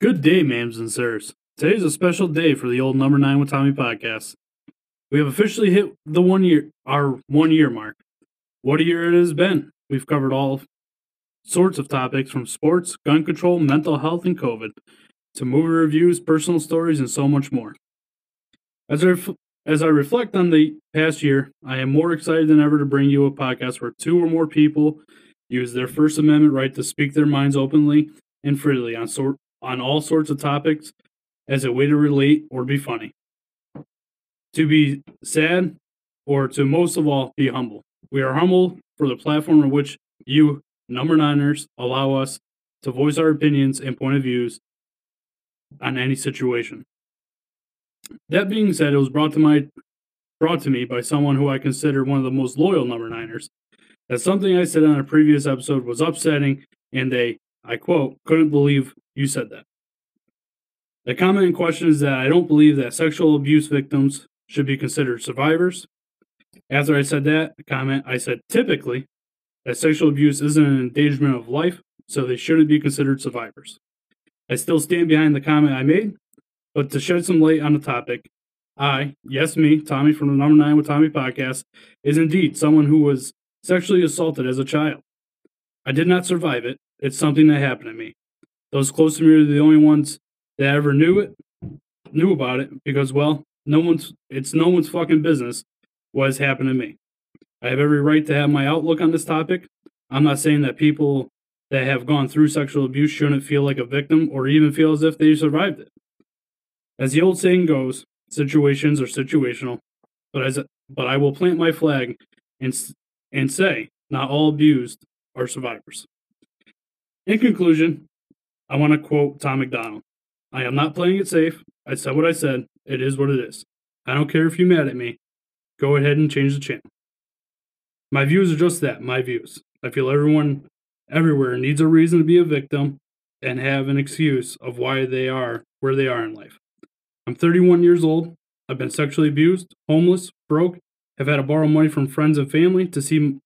Good day, ma'ams and sirs. Today's a special day for the old Number Nine with Tommy podcast. We have officially hit the one year, our one year mark. What a year it has been. We've covered all sorts of topics from sports, gun control, mental health, and COVID, to movie reviews, personal stories, and so much more. As I, ref- as I reflect on the past year, I am more excited than ever to bring you a podcast where two or more people use their First Amendment right to speak their minds openly and freely on sort on all sorts of topics as a way to relate or be funny. To be sad or to most of all be humble. We are humble for the platform on which you, number niners, allow us to voice our opinions and point of views on any situation. That being said, it was brought to my brought to me by someone who I consider one of the most loyal number niners. That something I said on a previous episode was upsetting, and they, I quote, couldn't believe you said that. The comment in question is that I don't believe that sexual abuse victims should be considered survivors. After I said that comment, I said typically that sexual abuse isn't an endangerment of life, so they shouldn't be considered survivors. I still stand behind the comment I made, but to shed some light on the topic, I, yes, me, Tommy from the Number Nine with Tommy podcast, is indeed someone who was sexually assaulted as a child. I did not survive it. It's something that happened to me. Those close to me are the only ones that ever knew it, knew about it, because well, no one's it's no one's fucking business what has happened to me. I have every right to have my outlook on this topic. I'm not saying that people that have gone through sexual abuse shouldn't feel like a victim or even feel as if they survived it. As the old saying goes, situations are situational, but as but I will plant my flag and and say not all abused are survivors. In conclusion, I want to quote Tom MacDonald I am not playing it safe. I said what I said. It is what it is. I don't care if you're mad at me. Go ahead and change the channel. My views are just that, my views. I feel everyone everywhere needs a reason to be a victim and have an excuse of why they are where they are in life. I'm 31 years old. I've been sexually abused, homeless, broke, have had to borrow money from friends and family to see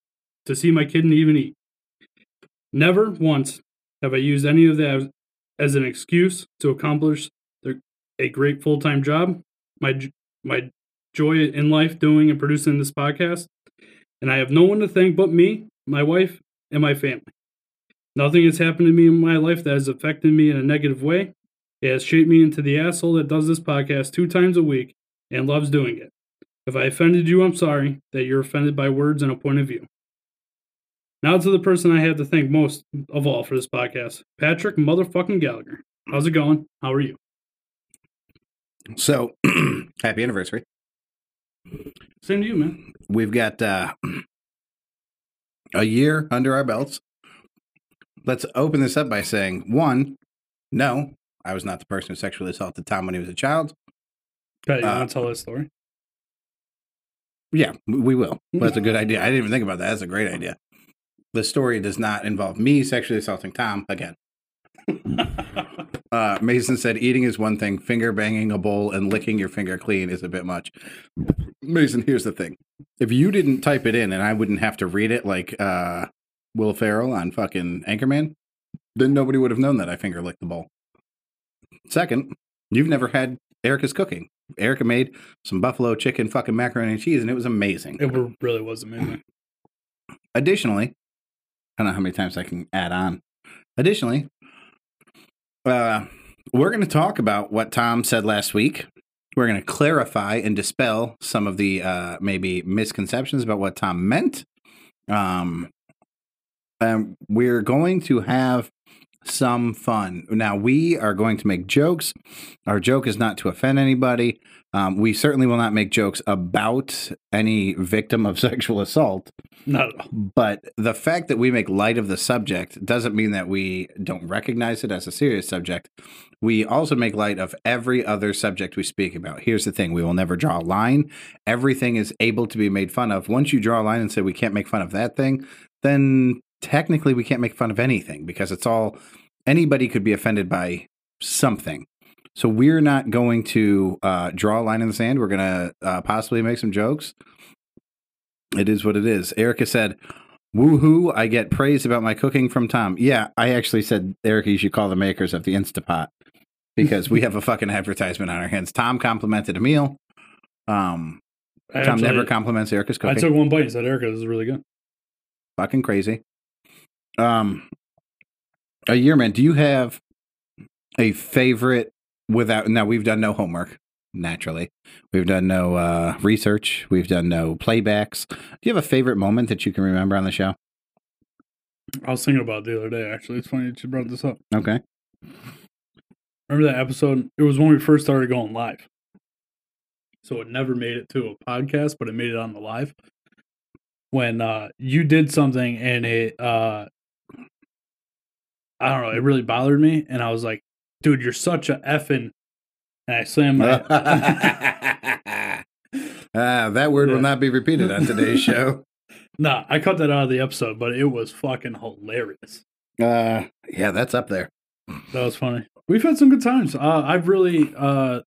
to see my kid and even eat. Never once have I used any of that as an excuse to accomplish a great full time job, my my joy in life doing and producing this podcast, and I have no one to thank but me, my wife, and my family. Nothing has happened to me in my life that has affected me in a negative way. It has shaped me into the asshole that does this podcast two times a week and loves doing it. If I offended you, I'm sorry that you're offended by words and a point of view. Now to the person I have to thank most of all for this podcast, Patrick motherfucking Gallagher. How's it going? How are you? So, happy anniversary. Same to you, man. We've got uh, a year under our belts. Let's open this up by saying one, no, I was not the person who sexually assaulted Tom when he was a child. Okay, you uh, want to tell that story? Yeah, we will. That's a good idea. I didn't even think about that. That's a great idea the story does not involve me sexually assaulting Tom again. uh, Mason said eating is one thing, finger banging a bowl and licking your finger clean is a bit much. Mason, here's the thing. If you didn't type it in and I wouldn't have to read it like uh, Will Ferrell on fucking Anchorman, then nobody would have known that I finger licked the bowl. Second, you've never had Erica's cooking. Erica made some buffalo chicken fucking macaroni and cheese and it was amazing. It really was amazing. Additionally, I don't know how many times I can add on. Additionally, uh, we're going to talk about what Tom said last week. We're going to clarify and dispel some of the uh, maybe misconceptions about what Tom meant. Um, and we're going to have some fun. Now, we are going to make jokes. Our joke is not to offend anybody. Um, we certainly will not make jokes about any victim of sexual assault. No. But the fact that we make light of the subject doesn't mean that we don't recognize it as a serious subject. We also make light of every other subject we speak about. Here's the thing we will never draw a line. Everything is able to be made fun of. Once you draw a line and say we can't make fun of that thing, then technically we can't make fun of anything because it's all anybody could be offended by something. So we're not going to uh, draw a line in the sand. We're going to uh, possibly make some jokes. It is what it is. Erica said, Woohoo, I get praise about my cooking from Tom. Yeah, I actually said, Erica, you should call the makers of the Instapot because we have a fucking advertisement on our hands. Tom complimented Emil. Um, Tom never compliments Erica's cooking. I took one bite and said, Erica, this is really good. fucking crazy. Um, a year man, do you have a favorite without? Now we've done no homework. Naturally, we've done no uh, research. We've done no playbacks. Do you have a favorite moment that you can remember on the show? I was thinking about the other day, actually. It's funny that you brought this up. Okay. Remember that episode? It was when we first started going live. So it never made it to a podcast, but it made it on the live. When uh you did something and it uh I don't know, it really bothered me and I was like, dude, you're such a effing and I slammed my Ah, that word Yeah. will not be repeated on today's show. Nah, I cut that out of the episode, but it was fucking hilarious. Uh, yeah, that's up there. That was funny. We've had some good times. Uh, I've really, uh,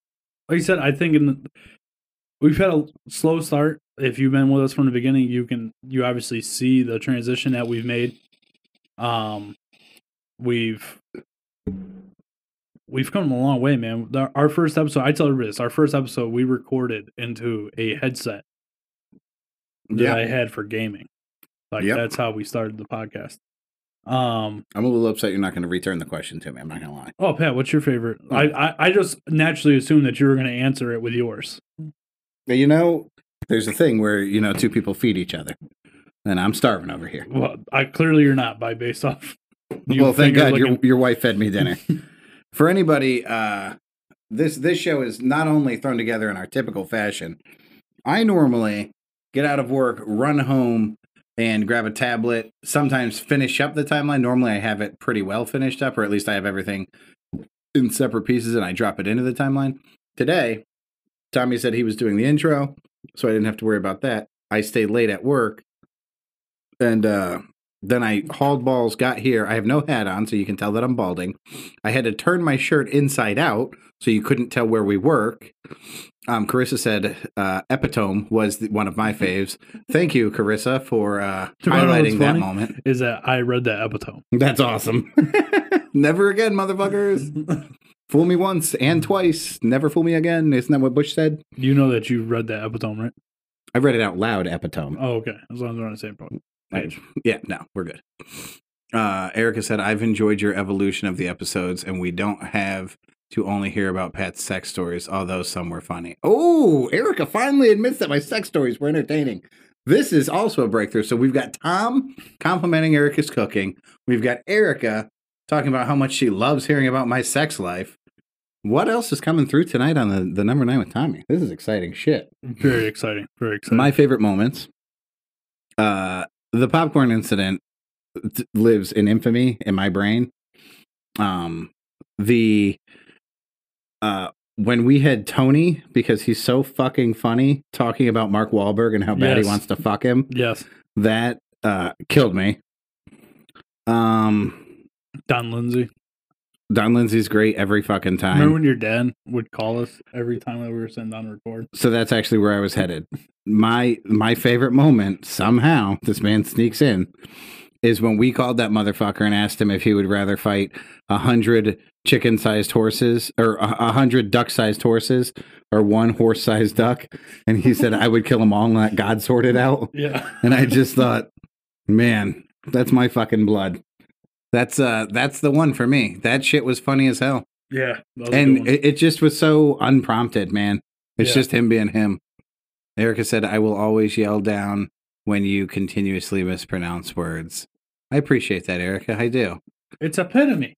like I said, I think in the, we've had a slow start. If you've been with us from the beginning, you can you obviously see the transition that we've made. Um, we've we've come a long way, man. Our first episode, I tell everybody this. Our first episode, we recorded into a headset that I had for gaming. Like Yep. that's how we started the podcast. Um, I'm a little upset you're not going to return the question to me. I'm not going to lie. Oh, Pat, what's your favorite? Oh. I, I I just naturally assumed that you were going to answer it with yours. You know, there's a thing where you know two people feed each other, and I'm starving over here. Well, I clearly you're not by based off. You well, thank God your your wife fed me dinner. For anybody, uh, this this show is not only thrown together in our typical fashion. I normally get out of work, run home, and grab a tablet. Sometimes finish up the timeline. Normally, I have it pretty well finished up, or at least I have everything in separate pieces, and I drop it into the timeline. Today, Tommy said he was doing the intro, so I didn't have to worry about that. I stayed late at work, and uh, then I hauled balls, got here. I have no hat on, so you can tell that I'm balding. I had to turn my shirt inside out, so you couldn't tell where we work. Um, Carissa said uh, epitome was the, one of my faves. Thank you, Carissa, for uh, You wanna know what's highlighting that moment. is that I read that epitome. That's awesome. Never again, motherfuckers. Fool me once and twice. Never fool me again. Isn't that what Bush said? you know that you read that epitome, right? I read it out loud, epitome. Oh, okay. As long as we're on the same po- Yeah, no, we're good. Uh, Erica said, I've enjoyed your evolution of the episodes, and we don't have to only hear about Pat's sex stories, although some were funny. Oh, Erica finally admits that my sex stories were entertaining. This is also a breakthrough. So we've got Tom complimenting Erica's cooking. We've got Erica talking about how much she loves hearing about my sex life. What else is coming through tonight on the, the number nine with Tommy? This is exciting shit. Very exciting. Very exciting. My favorite moments. Uh, the popcorn incident lives in infamy in my brain. Um, the uh, when we had Tony because he's so fucking funny talking about Mark Wahlberg and how bad Yes. he wants to fuck him. yes. That uh killed me. Um, Don Lindsay. Don Lindsay's great every fucking time. Remember when your dad would call us every time that we were sitting on record? so that's actually where I was headed. My my favorite moment somehow this man sneaks in is when we called that motherfucker and asked him if he would rather fight a hundred chicken sized horses or a hundred duck sized horses or one horse sized duck, and he said I would kill them all and let God sort it out. Yeah. And I just thought, man, that's my fucking blood. That's uh that's the one for me. That shit was funny as hell Yeah. that was a good and it, it just was so unprompted, man. It's Yeah. just him being him. Erica said, "I will always yell down when you continuously mispronounce words." I appreciate that, Erica. I do. it's epitome.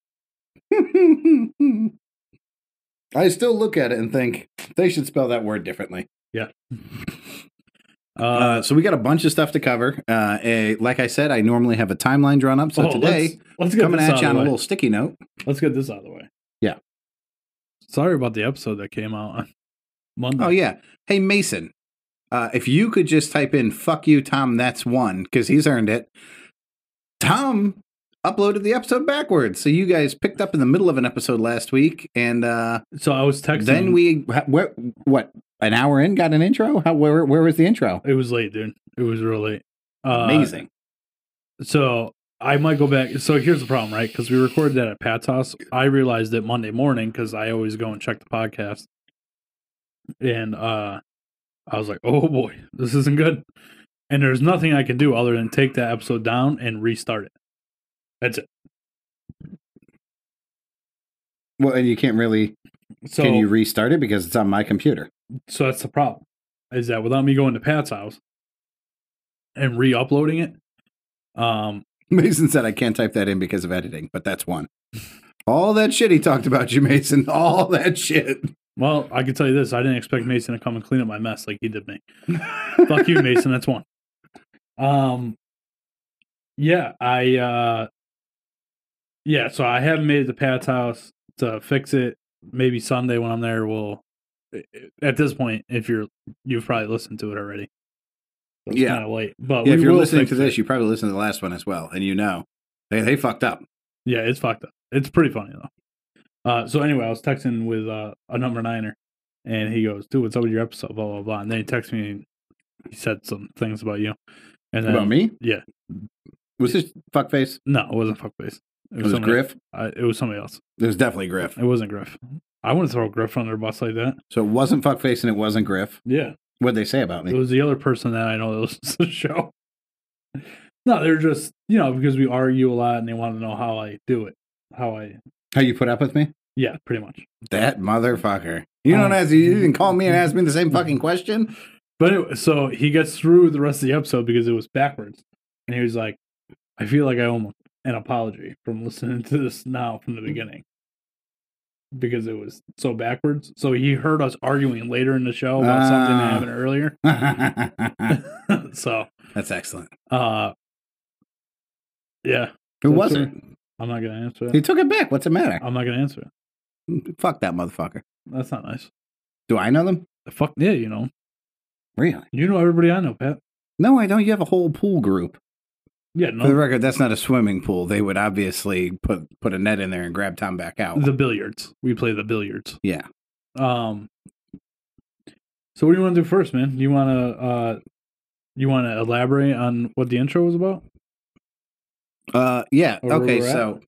I still look at it and think they should spell that word differently. Uh, Uh, so we got a bunch of stuff to cover. Uh, a, like I said, I normally have a timeline drawn up. So oh, today, let's, let's get coming at you on a little sticky note. Let's get this out of the way. Yeah. Sorry about the episode that came out on Monday. Oh yeah. Hey Mason, uh, if you could just type in "fuck you, Tom," that's one because he's earned it. Tom uploaded the episode backwards, so you guys picked up in the middle of an episode last week, and uh, So I was texting. then we what, what an hour in got an intro. How where where was the intro? It was late, dude. It was real late. Uh, Amazing. So I might go back. So here's the problem, right? Because we recorded that at Pat's house. I realized it Monday morning because I always go and check the podcast, and uh, I was like, "Oh boy, this isn't good." And there's nothing I can do other than take that episode down and restart it. That's it. Well, and you can't really. So can you restart it because it's on my computer? So that's the problem. Is that without me going to Pat's house and re-uploading it, um, Mason said I can't type that in because of editing, but that's one. All that shit he talked about you, Mason. All that shit. Well, I can tell you this: I didn't expect Mason to come and clean up my mess like he did me. Fuck you, Mason. That's one. Um, yeah, I, uh, yeah. So I haven't made it to Pat's house to fix it. Maybe Sunday when I'm there, we'll. At this point, if you're, you've probably listened to it already. It's Yeah. kind of late. But Yeah, if you're listening to it. this, you probably listened to the last one as well, and you know they they fucked up. Yeah, it's fucked up. It's pretty funny though. Uh, so anyway, I was texting with uh, a number niner, and he goes, "Dude, what's up with your episode?" Blah blah blah. And then he texted me. And he said some things about you. And then, About me? Yeah. Was this fuckface? No, it wasn't fuckface. It was somebody- Griff. I, it was somebody else. It was definitely Griff. It wasn't Griff. I wouldn't throw Griff under a bus like that. So it wasn't fuckface and it wasn't Griff. Yeah, What'd they say about me? it was the other person that I know that listens to the show. No, they're just you know because we argue a lot, and they want to know how I do it. How I How you put up with me? Yeah, pretty much. That motherfucker. You don't Oh. ask. You didn't call me and ask me the same fucking question. But anyway, so he gets through the rest of the episode because it was backwards, and he was like, "I feel like I owe him an apology from listening to this now from the beginning because it was so backwards." So he heard us arguing later in the show about something that Ah. happened earlier. so, That's excellent. uh, yeah, Who was it? I'm not gonna answer He took it back. What's the matter? I'm not gonna answer it. Fuck that motherfucker. That's not nice. Do I know them? The Fuck yeah, you know, Really? you know everybody I know, Pat. No, I don't. You have a whole pool group. Yeah, For the no, record, that's not a swimming pool. They would obviously put put a net in there and grab Tom back out. the billiards. We play the billiards. yeah. Um. So what do you want to do first, man? You want to uh, you want to elaborate on what the intro was about? Uh, yeah. Or where Okay. we're at? So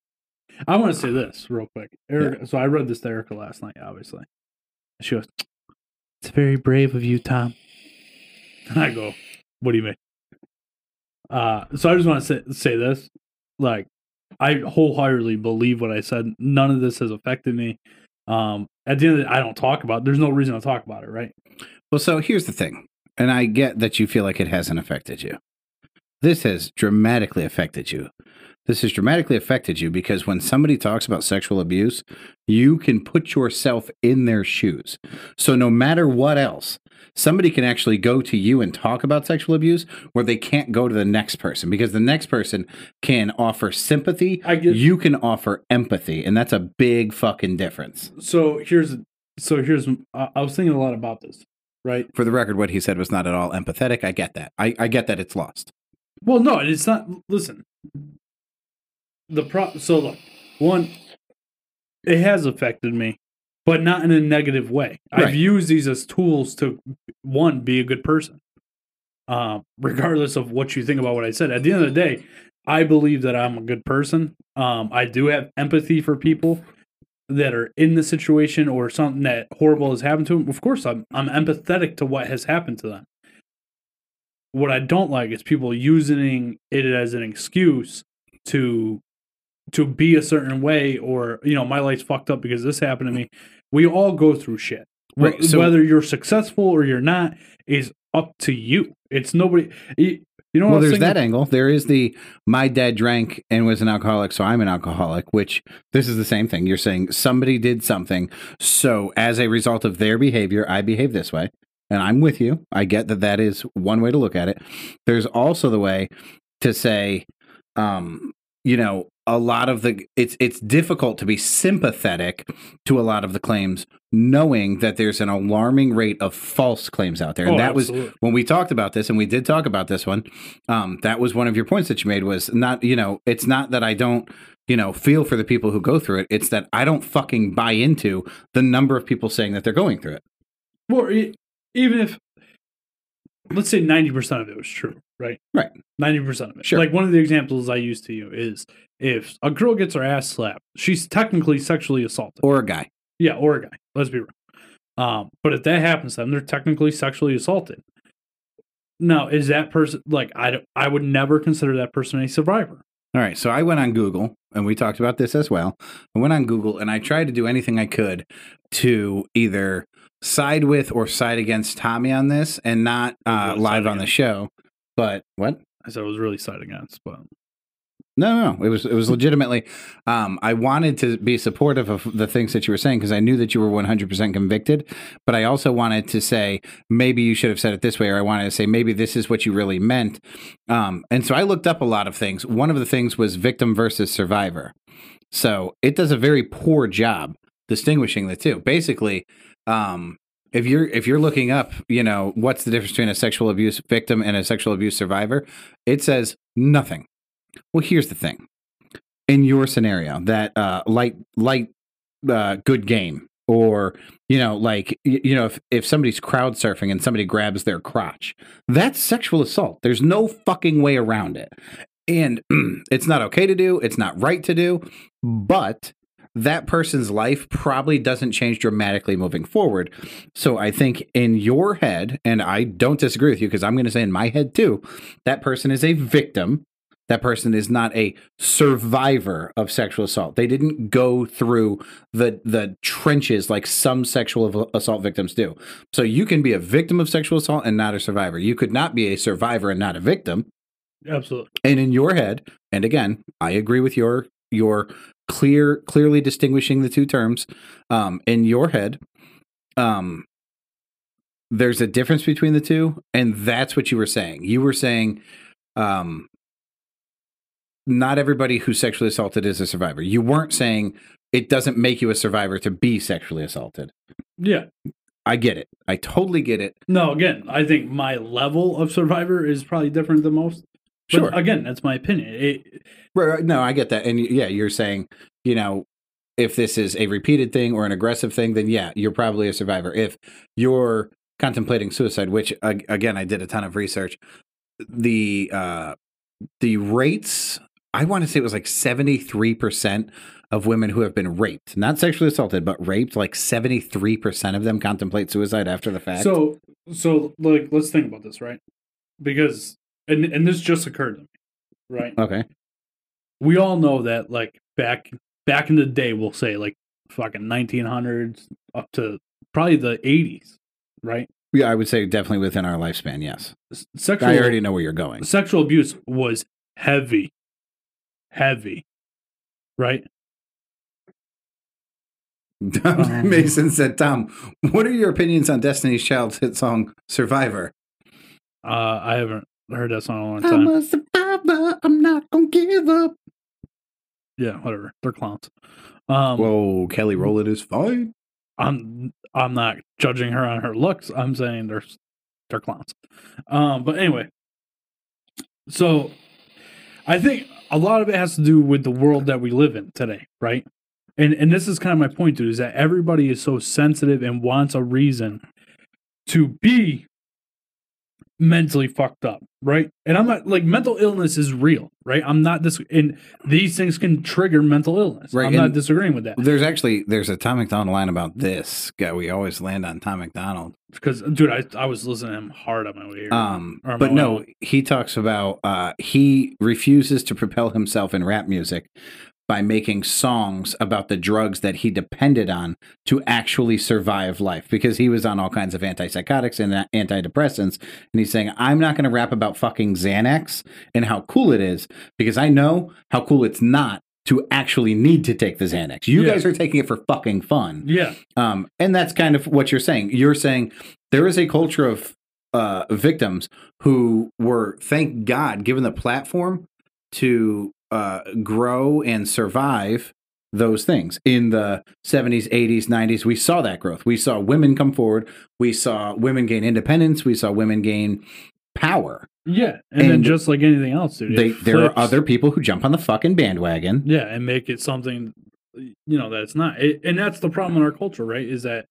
I want to say this real quick. Erica, So I read this to Erica last night. Obviously, she goes, "It's very brave of you, Tom." And I go, "What do you mean?" Uh, so I just want to say say this, like, I wholeheartedly believe what I said. None of this has affected me. Um, at the end of the day, I don't talk about. There's no reason to talk about it, right? Well, so here's the thing, and I get that you feel like it hasn't affected you. This has dramatically affected you. This has dramatically affected you because when somebody talks about sexual abuse, you can put yourself in their shoes. So no matter what else, somebody can actually go to you and talk about sexual abuse where they can't go to the next person because the next person can offer sympathy. I get You can offer empathy, and that's a big fucking difference. So here's so here's I I was thinking a lot about this, right? For the record, what he said was not at all empathetic. I get that. I, I get that it's lost. Well, no, it's not. Listen, the pro. So look, one, it has affected me, but not in a negative way. Right. I've used these as tools to one be a good person, um, regardless of what you think about what I said. At the end of the day, I believe that I'm a good person. Um, I do have empathy for people that are in the situation or something that horrible has happened to them. Of course, I'm I'm empathetic to what has happened to them. What I don't like is people using it as an excuse to to be a certain way or you know my life's fucked up because this happened to me. We all go through shit. Right, so- Whether you're successful or you're not is up to you. It's nobody. You, you know what well, there's that angle. There is the my dad drank and was an alcoholic, so I'm an alcoholic, which this is the same thing. You're saying somebody did something, so as a result of their behavior, I behave this way. And I'm with you. I get that that is one way to look at it. There's also the way to say, um, you know, a lot of the it's it's difficult to be sympathetic to a lot of the claims, knowing that there's an alarming rate of false claims out there. And Oh, that was when we talked about this, and we did talk about this one. Um, that was one of your points that you made was not, you know, it's not that I don't, you know, feel for the people who go through it. It's that I don't fucking buy into the number of people saying that they're going through it. well e- even if let's say 90% of it was true, right? Right. 90% of it. Sure. Like one of the examples I used to you is if a girl gets her ass slapped, she's technically sexually assaulted. Or a guy. yeah, or a guy. Let's be real. Um, but if that happens to them, they're technically sexually assaulted. Now, is that person like I don't, I would never consider that person a survivor. All right. So I went on Google and we talked about this as well. I went on Google and I tried to do anything I could to either side with or side against Tommy on this and not uh, Really live on the show. But what? I said I was really side against, but No, no, no. It was it was legitimately. Um, I wanted to be supportive of the things that you were saying because I knew that you were one hundred percent convicted. But I also wanted to say maybe you should have said it this way, or I wanted to say maybe this is what you really meant. Um, and so I looked up a lot of things. One of the things was victim versus survivor. So it does a very poor job distinguishing the two. Basically, um, if you're if you're looking up, you know, what's the difference between a sexual abuse victim and a sexual abuse survivor, it says nothing. Well, here's the thing. In your scenario, that uh, light light uh, good game, or you know, like you know, if if somebody's crowd surfing and somebody grabs their crotch, that's sexual assault. There's no fucking way around it, and it's not okay to do. It's not right to do, but that person's life probably doesn't change dramatically moving forward. So I think in your head, and I don't disagree with you because I'm going to say in my head too, that person is a victim. That person is not a survivor of sexual assault. They didn't go through the the trenches like some sexual assault victims do. So you can be a victim of sexual assault and not a survivor. You could not be a survivor and not a victim. absolutely. And in your head, and again, I agree with your your clear clearly distinguishing the two terms. Um, in your head, um, there's a difference between the two, and that's what you were saying. You were saying, um, not everybody who's sexually assaulted is a survivor. You weren't saying it doesn't make you a survivor to be sexually assaulted. Yeah. I get it. I totally get it. No, again, I think my level of survivor is probably different than most. But Sure. again, that's my opinion. It, Right, right. No, I get that. And yeah, you're saying, you know, if this is a repeated thing or an aggressive thing, then yeah, you're probably a survivor. If you're contemplating suicide, which again, I did a ton of research, the uh the rates, I want to say it was like 73% of women who have been raped, not sexually assaulted, but raped, like 73% of them contemplate suicide after the fact. So, so like, let's think about this, right? Because, and and this just occurred to me, right? okay. We all know that, like back back in the day, we'll say like fucking 1900s up to probably the 80s, right? Yeah, I would say definitely within our lifespan, yes. Sexual I already know where you're going. sexual abuse was heavy, heavy, right? Um, Mason said, Tom, what are your opinions on Destiny's Child's hit song Survivor? Uh, I haven't heard that song in a long time. I'm a survivor. I'm not to give up. Yeah, whatever. They're clowns. Um, Whoa, Kelly Rowland is fine. I'm I'm not judging her on her looks. I'm saying they're they're clowns. Um, but anyway, so I think a lot of it has to do with the world that we live in today, right? And and this is kind of my point, dude, is that everybody is so sensitive and wants a reason to be mentally fucked up, right? And I'm not like mental illness is real, right? I'm not this, and these things can trigger mental illness. Right, I'm not disagreeing with that There's actually there's a Tom MacDonald line about this. guy. we always land on Tom MacDonald. because, dude, I I was listening to him hard on my way here. Um, but no, he talks about uh, he refuses to propel himself in rap music by making songs about the drugs that he depended on to actually survive life because he was on all kinds of antipsychotics and antidepressants. And he's saying, I'm not going to rap about fucking Xanax and how cool it is because I know how cool it's not to actually need to take the Xanax. You Yeah. guys are taking it for fucking fun. Yeah, Um, and that's kind of what you're saying. You're saying there is a culture of uh, victims who were, thank God, given the platform to uh, grow and survive those things. In the 70s, 80s, 90s, we saw that growth. We saw women come forward. We saw women gain independence. We saw women gain power. yeah, and, then just like anything else, dude, They, there are other people who jump on the fucking bandwagon. yeah, and make it something you know that it's not. It, and that's the problem in our culture, right? Is that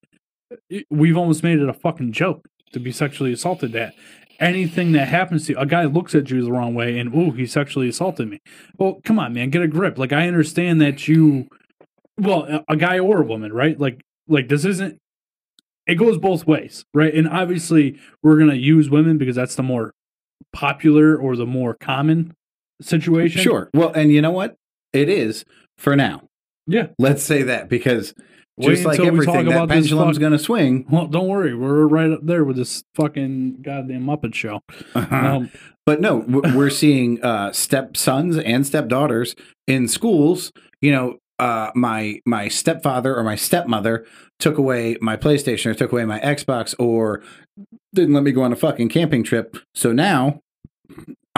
it, we've almost made it a fucking joke to be sexually assaulted. That anything that happens to you, a guy looks at you the wrong way and ooh, he sexually assaulted me. Well, come on, man, get a grip. Like I understand that you, well, a, a guy or a woman, right? Like like this isn't. It goes both ways, right? And obviously, we're gonna use women because that's the more popular or the more common situation. Sure. Well, and you know what? It is for now. Yeah. Let's say that because Wait just like everything, that pendulum's going to swing. Well, don't worry, we're right up there with this fucking goddamn Muppet show. Um, But no, we're seeing uh, stepsons and stepdaughters in schools. You know, uh, my my stepfather or my stepmother took away my PlayStation or took away my Xbox or didn't let me go on a fucking camping trip. So now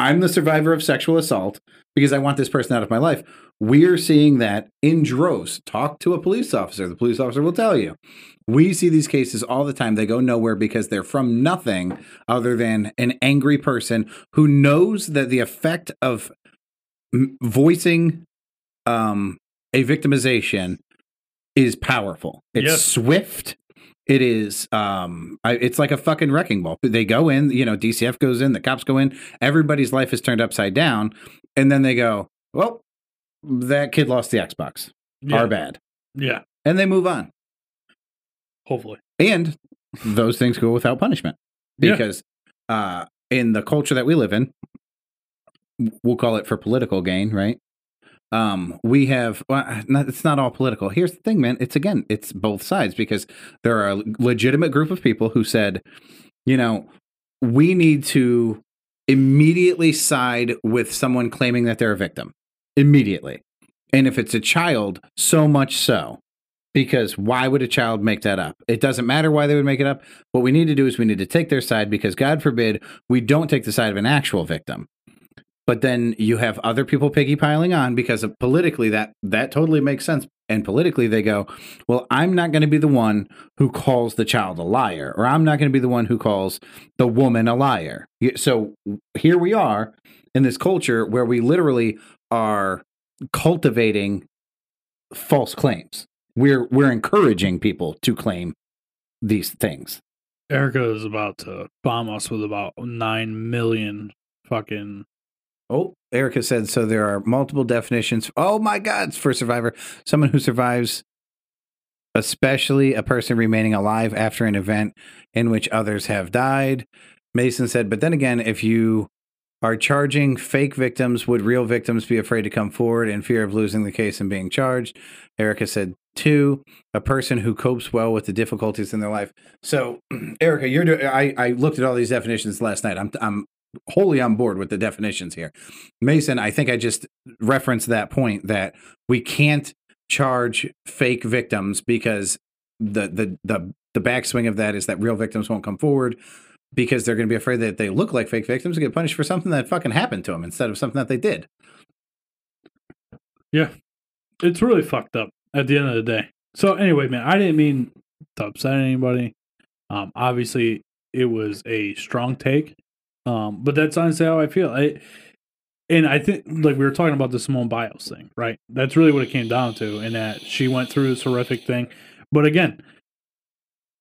I'm the survivor of sexual assault because I want this person out of my life. We're seeing that in droves. Talk to a police officer. The police officer will tell you. We see these cases all the time. They go nowhere because they're from nothing other than an angry person who knows that the effect of voicing um, a victimization is powerful. It's Yes. swift. It is. Um, I, it's like a fucking wrecking ball. They go in. You know, DCF goes in. The cops go in. Everybody's life is turned upside down, and then they go, "Well, that kid lost the Xbox. yeah, Our bad," yeah, and they move on. hopefully. And those things go without punishment Yeah. because uh, in the culture that we live in, we'll call it for political gain, right? Um, we have well, not, it's not all political. Here's the thing, man. It's again, it's both sides because there are a legitimate group of people who said, you know, we need to immediately side with someone claiming that they're a victim immediately. And if it's a child, so much so. Because why would a child make that up? It doesn't matter why they would make it up. What we need to do is we need to take their side because God forbid we don't take the side of an actual victim. But then you have other people piggy piling on because politically that that totally makes sense. And politically they go, well, I'm not going to be the one who calls the child a liar, or I'm not going to be the one who calls the woman a liar. So here we are in this culture where we literally are cultivating false claims. We're we're encouraging people to claim these things. Erica is about to bomb us with about nine million fucking. Oh, Erica said so. There are multiple definitions. Oh my God, for survivor, someone who survives, especially a person remaining alive after an event in which others have died. Mason said, but then again, if you are charging fake victims, would real victims be afraid to come forward in fear of losing the case and being charged? Erica said, two, a person who copes well with the difficulties in their life. So, Erica, you're. Do- I I looked at all these definitions last night. I'm I'm wholly on board with the definitions here. Mason, I think I just referenced that point that we can't charge fake victims because the the the the backswing of that is that real victims won't come forward because they're going to be afraid that they look like fake victims and get punished for something that fucking happened to them instead of something that they did. Yeah. It's really fucked up at the end of the day. So anyway, man, I didn't mean to upset anybody. Um, obviously, it was a strong take, um, but that's honestly how I feel. I, and I think, like we were talking about the Simone Biles thing, right? That's really what it came down to, and that she went through this horrific thing. But again,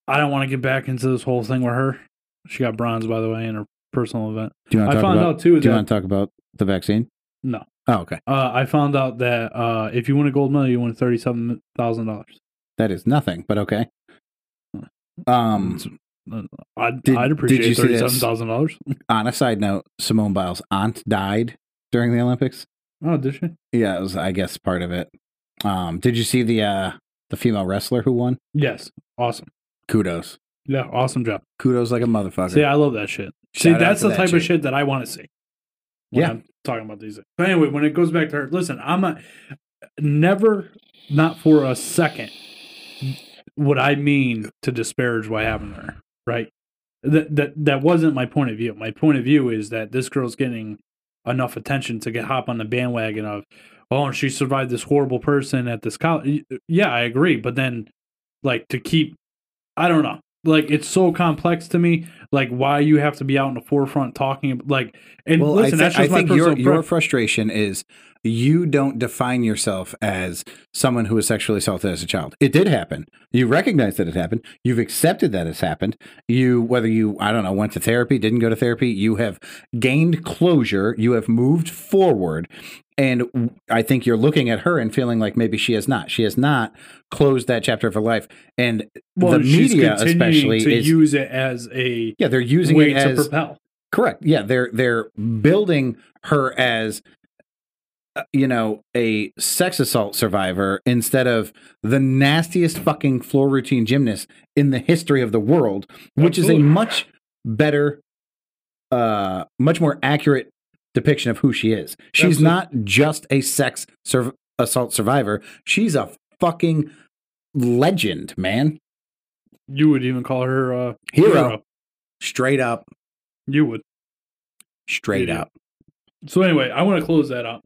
I don't want to get back into this whole thing with her. She got bronze, by the way, in her personal event. Do you I found out too Do you want to talk about the vaccine? no, Oh, okay. uh, I found out that uh, if you win a gold medal, you win thirty-seven thousand dollars. That is nothing, but okay. Um, I'd, Did- I'd did appreciate you see thirty-seven thousand dollars. on a side note, Simone Biles' aunt died during the Olympics. Oh, did she? Yeah, it was, I guess, part of it. Um, did you see the uh the female wrestler who won? Yes. Awesome. Kudos, Yeah, awesome job. kudos like a motherfucker. See, I love that shit. See, Shout out that's the that type chick. of shit that I want to see. when Yeah. I'm talking about these. Things. But anyway, when it goes back to her, listen, I'm not never, not for a second, would I mean to disparage what happened to her. Right. That that that wasn't my point of view. My point of view is that this girl's getting enough attention to get hop on the bandwagon of, oh, and she survived this horrible person at this college. Uh, yeah, I agree. But then, like, to keep, I don't know. Like it's so complex to me. Like why you have to be out in the forefront talking. Like and well, listen, I, that's thi- I just my think your your frustration is you don't define yourself as someone who was sexually assaulted as a child. It did happen. You recognize that it happened. You've accepted that it's happened. You, whether you, I don't know, went to therapy, didn't go to therapy, you have gained closure. You have moved forward. And I think you're looking at her and feeling like maybe she has not. She has not closed that chapter of her life. And Well, the media, especially, to is use it as a yeah, they're using way it to as propel. Correct. Yeah, they're they're building her as you know, a sex assault survivor instead of the nastiest fucking floor routine gymnast in the history of the world, which is a much better uh much more accurate depiction of who she is. She's Absolutely. not just a sex sur- assault survivor. She's a fucking legend, man. You would even call her uh, Hero. Straight up, You would. straight Yeah. up. So anyway, I want to close that up.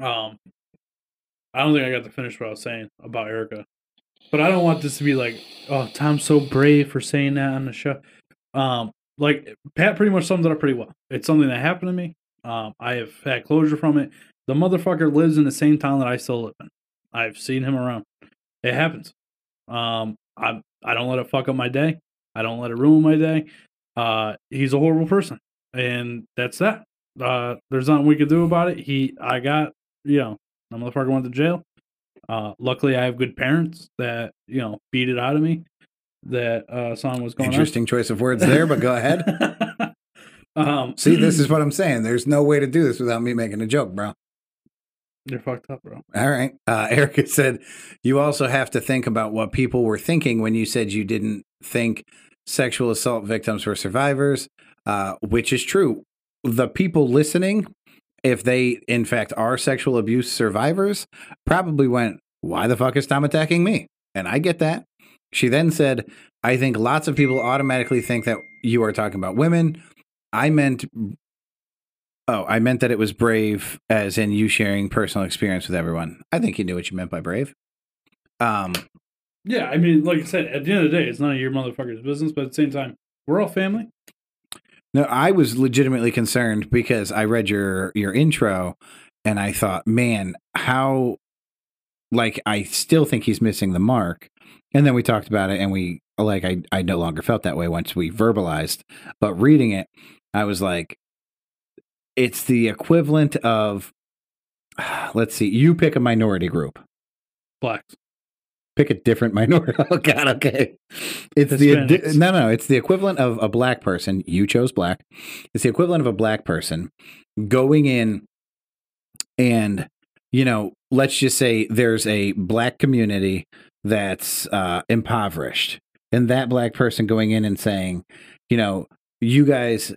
Um, I don't think I got to finish what I was saying about Erica, but I don't want this to be like, oh, Tom's so brave for saying that on the show. Um, like Pat pretty much summed it up pretty well. It's something that happened to me. Um, I have had closure from it. The motherfucker lives in the same town that I still live in. I've seen him around. It happens. Um, I I don't let it fuck up my day. I don't let it ruin my day. Uh, he's a horrible person, and that's that. Uh, there's nothing we could do about it. He, I got, you know, the motherfucker went to jail. Uh, luckily, I have good parents that you know beat it out of me. That uh, saw what's going Interesting choice of words there, but go ahead. um, See, this is what I'm saying. There's no way to do this without me making a joke, bro. you're fucked up, bro. All right. Uh, Erica said, you also have to think about what people were thinking when you said you didn't think sexual assault victims were survivors, uh, which is true. The people listening, if they in fact are sexual abuse survivors, probably went, why the fuck is Tom attacking me? And I get that. She then said, I think lots of people automatically think that you are talking about women. I meant Oh, I meant that it was brave, as in you sharing personal experience with everyone. I think you knew what you meant by brave. Um, Yeah, I mean, like I said, at the end of the day, it's none of your motherfucker's business. But at the same time, we're all family. No, I was legitimately concerned because I read your your intro, and I thought, man, how like I still think he's missing the mark. And then we talked about it, and we like I I no longer felt that way once we verbalized. But reading it, I was like, it's the equivalent of, let's see, you pick a minority group. Blacks. Pick a different minority. Oh God, okay. It's the no, no. It's the equivalent of a black person. You chose black. It's the equivalent of a black person going in and you know, let's just say there's a black community that's uh, impoverished, and that black person going in and saying, you know, you guys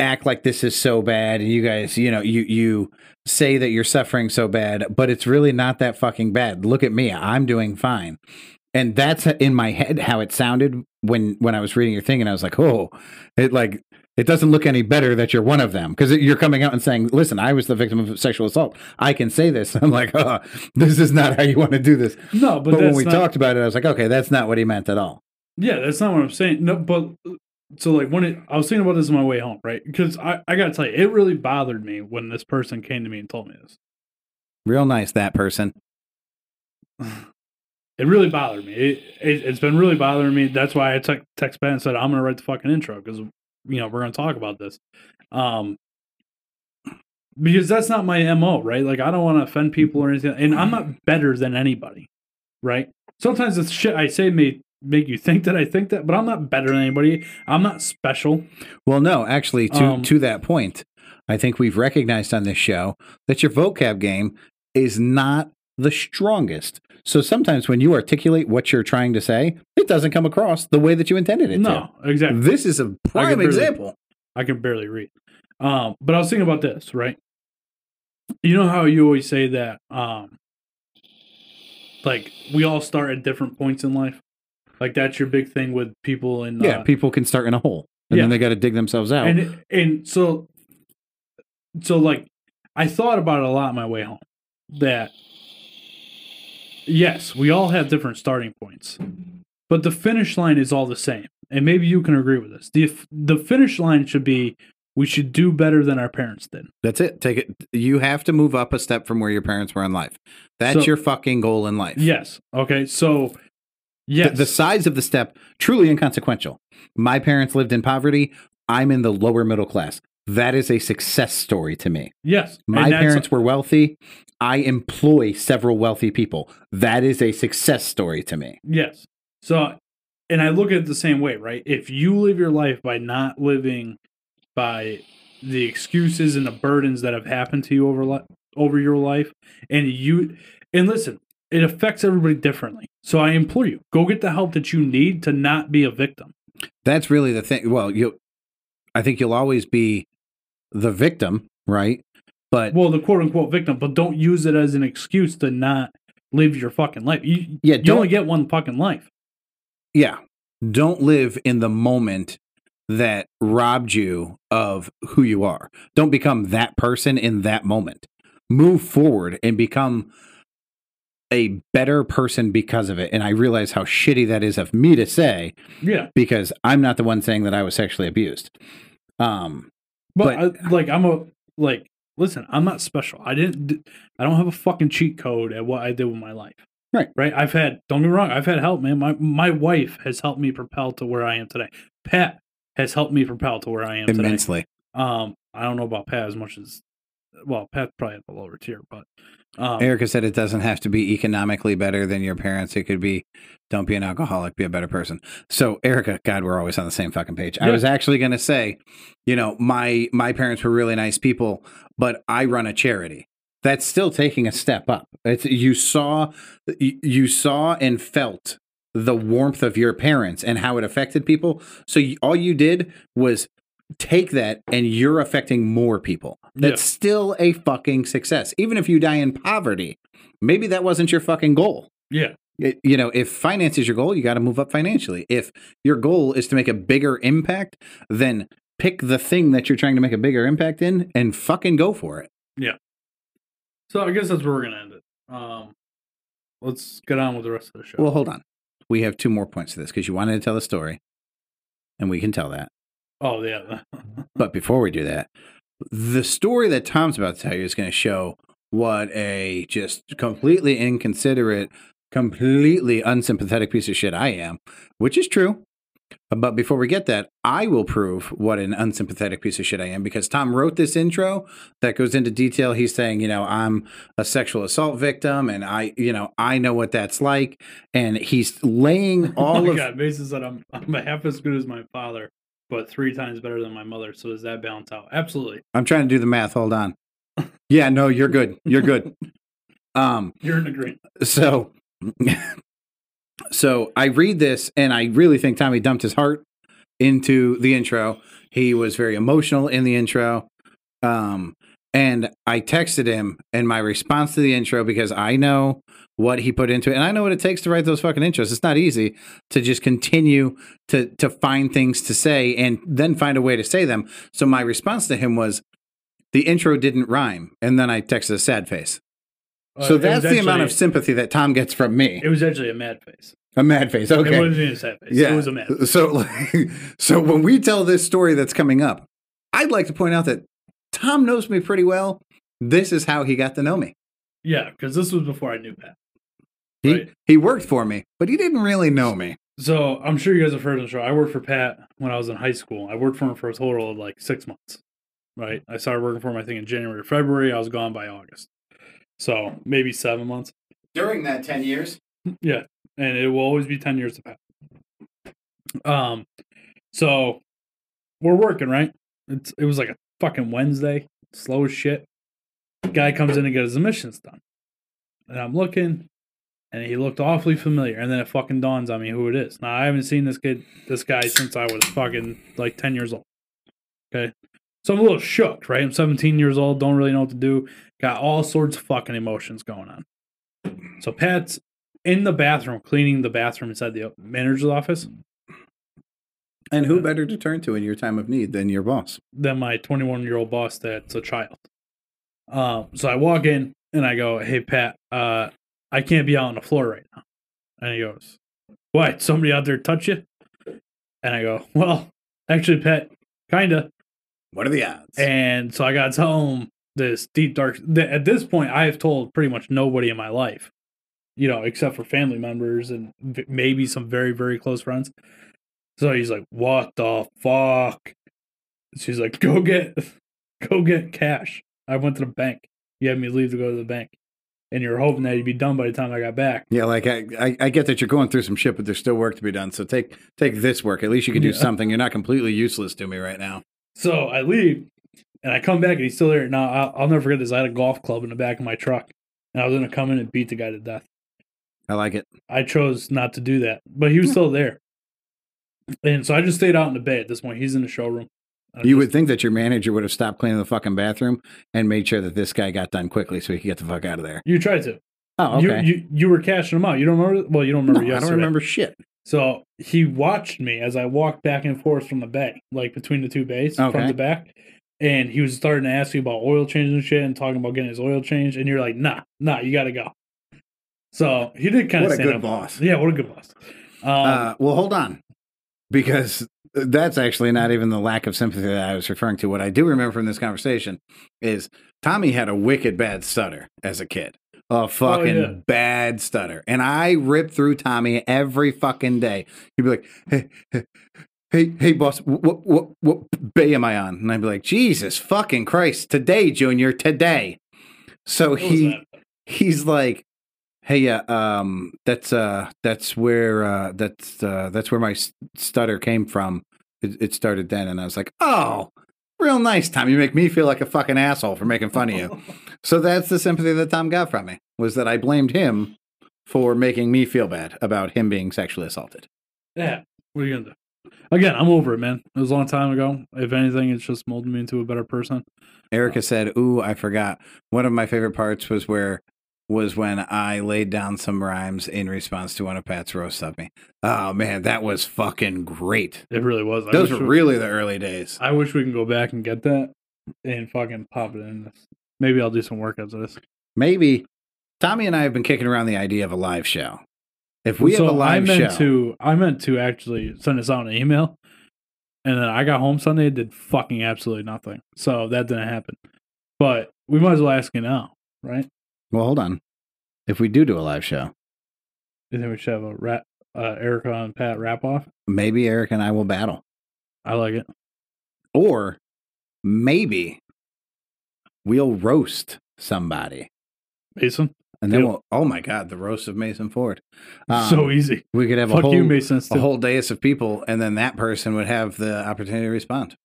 act like this is so bad and you guys you know you you say that you're suffering so bad but it's really not that fucking bad. Look at me i'm doing fine. And that's in my head how it sounded when when i was reading your thing and i was like oh it like it doesn't look any better that you're one of them. Because you're coming out and saying listen i was the victim of sexual assault. I can say this. I'm like oh this is not how you want to do this. No, but, but, when we not, talked about it i was like okay that's not what he meant at all. Yeah, that's not what I'm saying. No, but so like when it, I was thinking about this on my way home, right? Because I, I gotta tell you, it really bothered me when this person came to me and told me this. real nice that person It really bothered me. It, it it's been really bothering me. That's why I te- text Ben and said I'm gonna write the fucking intro because you know we're gonna talk about this. Um, because that's not my mo, right? Like I don't want to offend people or anything, and I'm not better than anybody, right? Sometimes the shit I say may make you think that I think that, but I'm not better than anybody. I'm not special. Well, no, actually, to Um, to that point, I think we've recognized on this show that your vocab game is not the strongest. So sometimes when you articulate what you're trying to say, it doesn't come across the way that you intended it No, to. exactly. This is a prime barely- example. I can barely read. Um, but I was thinking about this, right? You know how you always say that, um, like we all start at different points in life. Like that's your big thing with people in Yeah, uh, people can start in a hole and yeah. then they got to dig themselves out. and and so so like I thought about it a lot on my way home that yes, we all have different starting points, but the finish line is all the same. And maybe you can agree with this. the The finish line should be we should do better than our parents did. That's it. Take it. You have to move up a step from where your parents were in life. That's So- your fucking goal in life. Yes. Okay. So, yes. The, the size of the step truly inconsequential. My parents lived in poverty. I'm in the lower middle class. That is a success story to me. yes. My parents were wealthy. I employ several wealthy people. That is a success story to me. Yes. So, and I look at it the same way, right? If you live your life by not living by the excuses and the burdens that have happened to you over li- over your life, and you and listen, it affects everybody differently. So I implore you, go get the help that you need to not be a victim. That's really the thing. Well, you, I think you'll always be the victim, right? But Well, the quote unquote victim, but don't use it as an excuse to not live your fucking life. You, yeah, you only get one fucking life. yeah don't live in the moment that robbed you of who you are don't become that person in that moment move forward and become a better person because of it and i realize how shitty that is of me to say Yeah. because i'm not the one saying that i was sexually abused um But, But- I, like I'm a like listen, I'm not special. I didn't I don't have a fucking cheat code at what I did with my life. Right. Right? I've had don't get me wrong, I've had help, man. My my wife has helped me propel to where I am today. Pat has helped me propel to where I am today. immensely Um I don't know about Pat as much as well, Pat's probably at the lower tier, but um erica said it doesn't have to be economically better than your parents. It could be don't be an alcoholic be a better person. So erica god we're always on the same fucking page. I was actually going to say you know my my parents were really nice people but i run a charity. That's still taking a step up. It's you saw you you saw and felt the warmth of your parents and how it affected people. So you, all you did was take that and you're affecting more people that's still a fucking success even if you die in poverty maybe that wasn't your fucking goal yeah. it, you know, if finance is your goal, you got to move up financially. If your goal is to make a bigger impact, then pick the thing that you're trying to make a bigger impact in and fucking go for it. Yeah. So I guess that's where we're gonna end it. Um let's get on with the rest of the show. Well, hold on. We have two more points to this because you wanted to tell a story, and we can tell that. oh yeah. But before we do that, the story that Tom's about to tell you is going to show what a just completely inconsiderate, completely unsympathetic piece of shit I am, which is true. But before we get that, I will prove what an unsympathetic piece of shit I am because Tom wrote this intro that goes into detail. He's saying, you know, I'm a sexual assault victim and I, you know, I know what that's like. And he's laying oh all my of god, Mason said I'm I'm half as good as my father, but three times better than my mother. So does that balance out? Absolutely. I'm trying to do the math. Hold on. Yeah, no, you're good. You're good. Um, You're in agreement. so so I read this and I really think Tommy dumped his heart into the intro. He was very emotional in the intro. Um, and I texted him and my response to the intro because I know what he put into it and I know what it takes to write those fucking intros. It's not easy to just continue to to find things to say and then find a way to say them. So my response to him was the intro didn't rhyme and then I texted a sad face. Uh, So that's the amount of sympathy that Tom gets from me. It was actually a mad face. A mad face. Okay. It wasn't a sad face. Yeah. It was a mad. Face. So, like, so when we tell this story that's coming up, I'd like to point out that Tom knows me pretty well. This is how he got to know me. Yeah, because this was before I knew Pat. He Right. he worked for me, but he didn't really know me. So I'm sure you guys have heard of the show. I worked for Pat when I was in high school. I worked for him for a total of like six months. Right. I started working for him I think in January or February. I was gone by August. So maybe seven months. During that ten years, Yeah, and it will always be ten years to Pat. Um, so we're working right. It's it was like a fucking Wednesday, slow as shit. Guy comes in to get his emissions done, and I'm looking, and he looked awfully familiar. And then it fucking dawns on me who it is. Now I haven't seen this kid, this guy since I was fucking like ten years old. Okay, so I'm a little shook. Right, I'm 17 years old, don't really know what to do. Got all sorts of fucking emotions going on. So Pat's in the bathroom, cleaning the bathroom inside the manager's office. and who better to turn to in your time of need than your boss? Than my 21 year old boss that's a child. Um, so I walk in and I go, "Hey Pat, uh, I can't be out on the floor right now." And he goes, "What? Somebody out there touch you?" And I go, "Well, actually, Pat, kinda." What are the odds? And so I got to tell him this deep dark. th- At this point, I have told pretty much nobody in my life, you know, except for family members and v- maybe some very very close friends. So he's like, "What the fuck?" She's like, "Go get, go get cash." I went to the bank. You had me leave to go to the bank, and you're hoping that you'd be done by the time I got back. yeah, like I, I, I get that you're going through some shit, but there's still work to be done. So take take this work. At least you can do Yeah. something. You're not completely useless to me right now. So I leave, and I come back, and he's still there. Now I'll, I'll never forget this. I had a golf club in the back of my truck, and I was gonna come in and beat the guy to death. I like it. I chose not to do that, but he was still there. And so I just stayed out in the bay at this point. He's in the showroom. You just- would think that your manager would have stopped cleaning the fucking bathroom and made sure that this guy got done quickly so he could get the fuck out of there. You tried to. Oh, okay. You, you you were cashing him out. You don't remember? Well, you don't no, remember. I don't remember shit. So he watched me as I walked back and forth from the bay, like between the two bays, Okay. front to back. And he was starting to ask you about oil change and shit, and talking about getting his oil changed. And you're like, "Nah, nah, you got to go." So he did kind of What a good up. boss. Yeah, what a good boss. Um, uh, well, hold on, because that's actually not even the lack of sympathy that I was referring to. What I do remember from this conversation is Tommy had a wicked bad stutter as a kid. A oh, fucking yeah. bad stutter. And I ripped through Tommy every fucking day. He'd be like, hey, hey, hey, hey boss, what, what, what bay am I on? And I'd be like, Jesus fucking Christ, today, Junior, today. So what he, he's like hey yeah um that's uh that's where uh that's uh that's where my stutter came from it, it started then and i was like oh real nice tom you make me feel like a fucking asshole for making fun of you so that's the sympathy that tom got from me was that i blamed him for making me feel bad about him being sexually assaulted Yeah. What are you gonna do? Again, I'm over it, man. It was a long time ago. If anything, it's just molded me into a better person. erica said ooh i forgot one of my favorite parts was where was when I laid down some rhymes in response to one of Pat's roasts of me. Oh man, that was fucking great. It really was. I Those were we- really the early days. I wish we can go back and get that and fucking pop it in. Maybe I'll do some workouts of this. Maybe Tommy and I have been kicking around the idea of a live show. If we so have a live I meant show, to I meant to actually send us out an email. And then I got home Sunday and did fucking absolutely nothing. So that didn't happen. But we might as well ask you now, right? Well, hold on. If we do do a live show, You think we should have a rap uh, Erica and Pat rap off? maybe Eric and I will battle, I like it. or maybe we'll roast somebody, Mason. and then Deal. we'll. Oh my God, the roast of Mason Ford. Um, so easy. we could have a whole you, Mason. a whole dais of people, and then that person would have the opportunity to respond.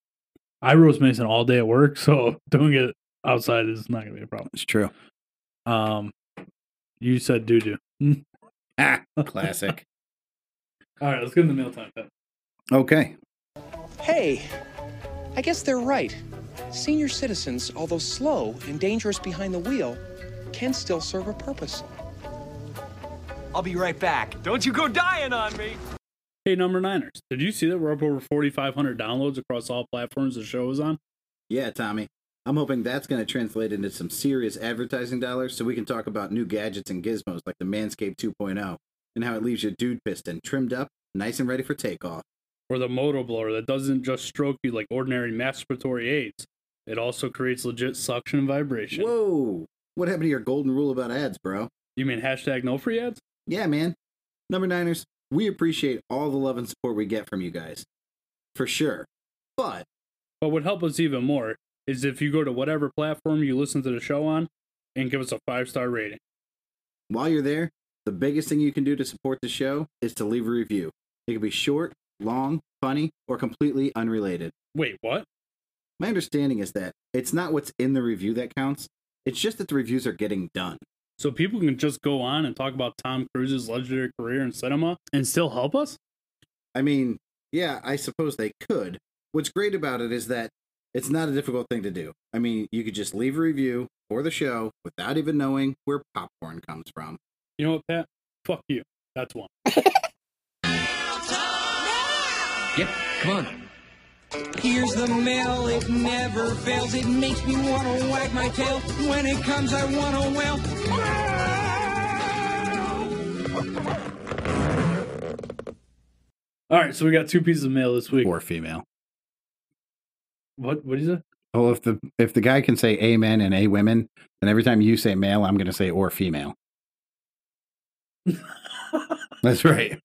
I roast Mason all day at work, so doing it outside is not gonna be a problem. It's true. Um, you said doo doo. Ah, classic. All right, let's get in the mealtime. Pat. okay. Hey, I guess they're right. Senior citizens, although slow and dangerous behind the wheel, can still serve a purpose. I'll be right back. Don't you go dying on me. Hey, number niners, did you see that we're up over 4,500 downloads across all platforms the show is on? Yeah, Tommy. I'm hoping that's going to translate into some serious advertising dollars so we can talk about new gadgets and gizmos like the Manscaped 2.0 and how it leaves your dude piston trimmed up, nice and ready for takeoff. Or the moto blower that doesn't just stroke you like ordinary masturbatory aids, it also creates legit suction and vibration. Whoa! What happened to your golden rule about ads, bro? You mean hashtag no free ads? Yeah, man. Number Niners, we appreciate all the love and support we get from you guys. For sure. But But what help us even more is if you go to whatever platform you listen to the show on and give us a five star rating. while you're there, the biggest thing you can do to support the show is to leave a review. It can be short, long, funny, or completely unrelated. Wait, what? My understanding is that it's not what's in the review that counts, it's just that the reviews are getting done. So people can just go on and talk about Tom Cruise's legendary career in cinema and still help us? I mean, yeah, I suppose they could. What's great about it is that it's not a difficult thing to do. I mean, you could just leave a review for the show without even knowing where popcorn comes from. You know what, Pat? Fuck you. That's one. Yep, come on. Here's the mail, it never fails. It makes me wanna wag my tail. When it comes, I wanna wail. All right, so we got two pieces of mail this week. Or female. What? What is it? Well, if the if the guy can say a men and a women, then every time you say male, I'm going to say or female. That's right.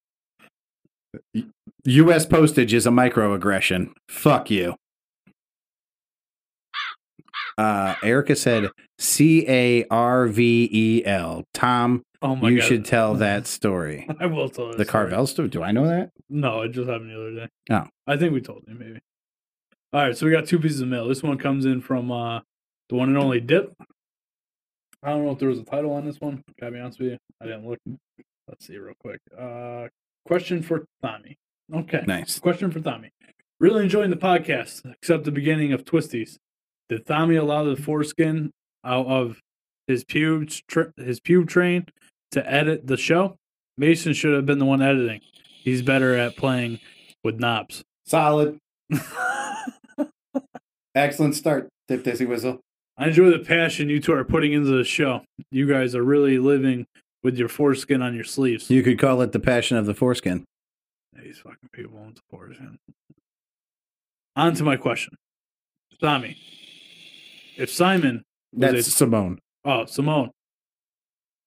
U.S. postage is a microaggression. Fuck you. Uh, Erica said C A R V E L. Tom, Oh my you god! should tell that story. I will tell The story. Carvel story. Do I know that? No, it just happened the other day. Oh. I think we told you maybe. All right, so we got two pieces of mail. This one comes in from uh the one and only Dip. I don't know if there was a title on this one. Gotta be honest with you, I didn't look. Let's see real quick. Uh, question for Tommy. Okay, Nice. question for Tommy. Really enjoying the podcast, except the beginning of Twisties. Did Tommy allow the foreskin out of his pubes, tr- his pube train, to edit the show? Mason should have been the one editing. He's better at playing with knobs. Solid. Excellent start, Dip Dizzy Whistle. I enjoy the passion you two are putting into the show. You guys are really living with your foreskin on your sleeves. You could call it the passion of the foreskin. These fucking people want the foreskin. On to my question. Tommy, if Simon was That's a, Simone. oh Simone,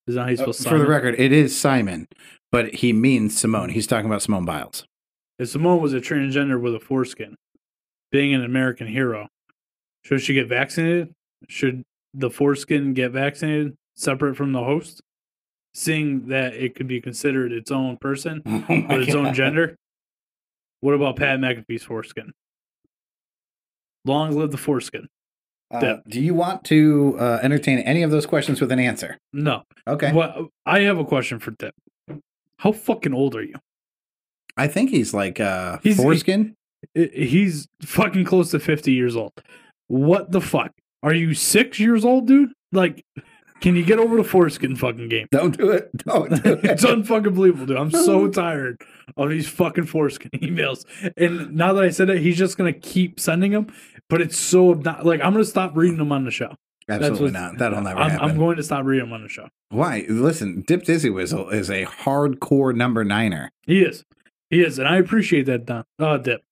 is that how you Uh, spell for the record, it is Simon, but he means Simone. He's talking about Simone Biles. If Simone was a transgender with a foreskin, being an American hero, should she get vaccinated? Should the foreskin get vaccinated separate from the host? Seeing that it could be considered its own person with its own gender. What about Pat McAfee's foreskin? Long live the foreskin. Uh, do you want to uh, entertain any of those questions with an answer? No. Okay. What I have a question for Dip. How fucking old are you? I think he's like uh, He's- foreskin. I- He's fucking close to 50 years old. What the fuck? Are you six years old, dude? Like, can you get over the foreskin fucking game? Don't do it. Don't do it. it's unfucking believable, dude. I'm so tired of these fucking foreskin emails. And now that I said it, he's just gonna keep sending them. But it's so obno- like I'm gonna stop reading them on the show. Absolutely not. That'll never I'm, happen. I'm going to stop reading them on the show. Why? Listen, Dip Dizzy Whistle is a hardcore number niner. He is, he is, and I appreciate that, Don. Uh, Dip,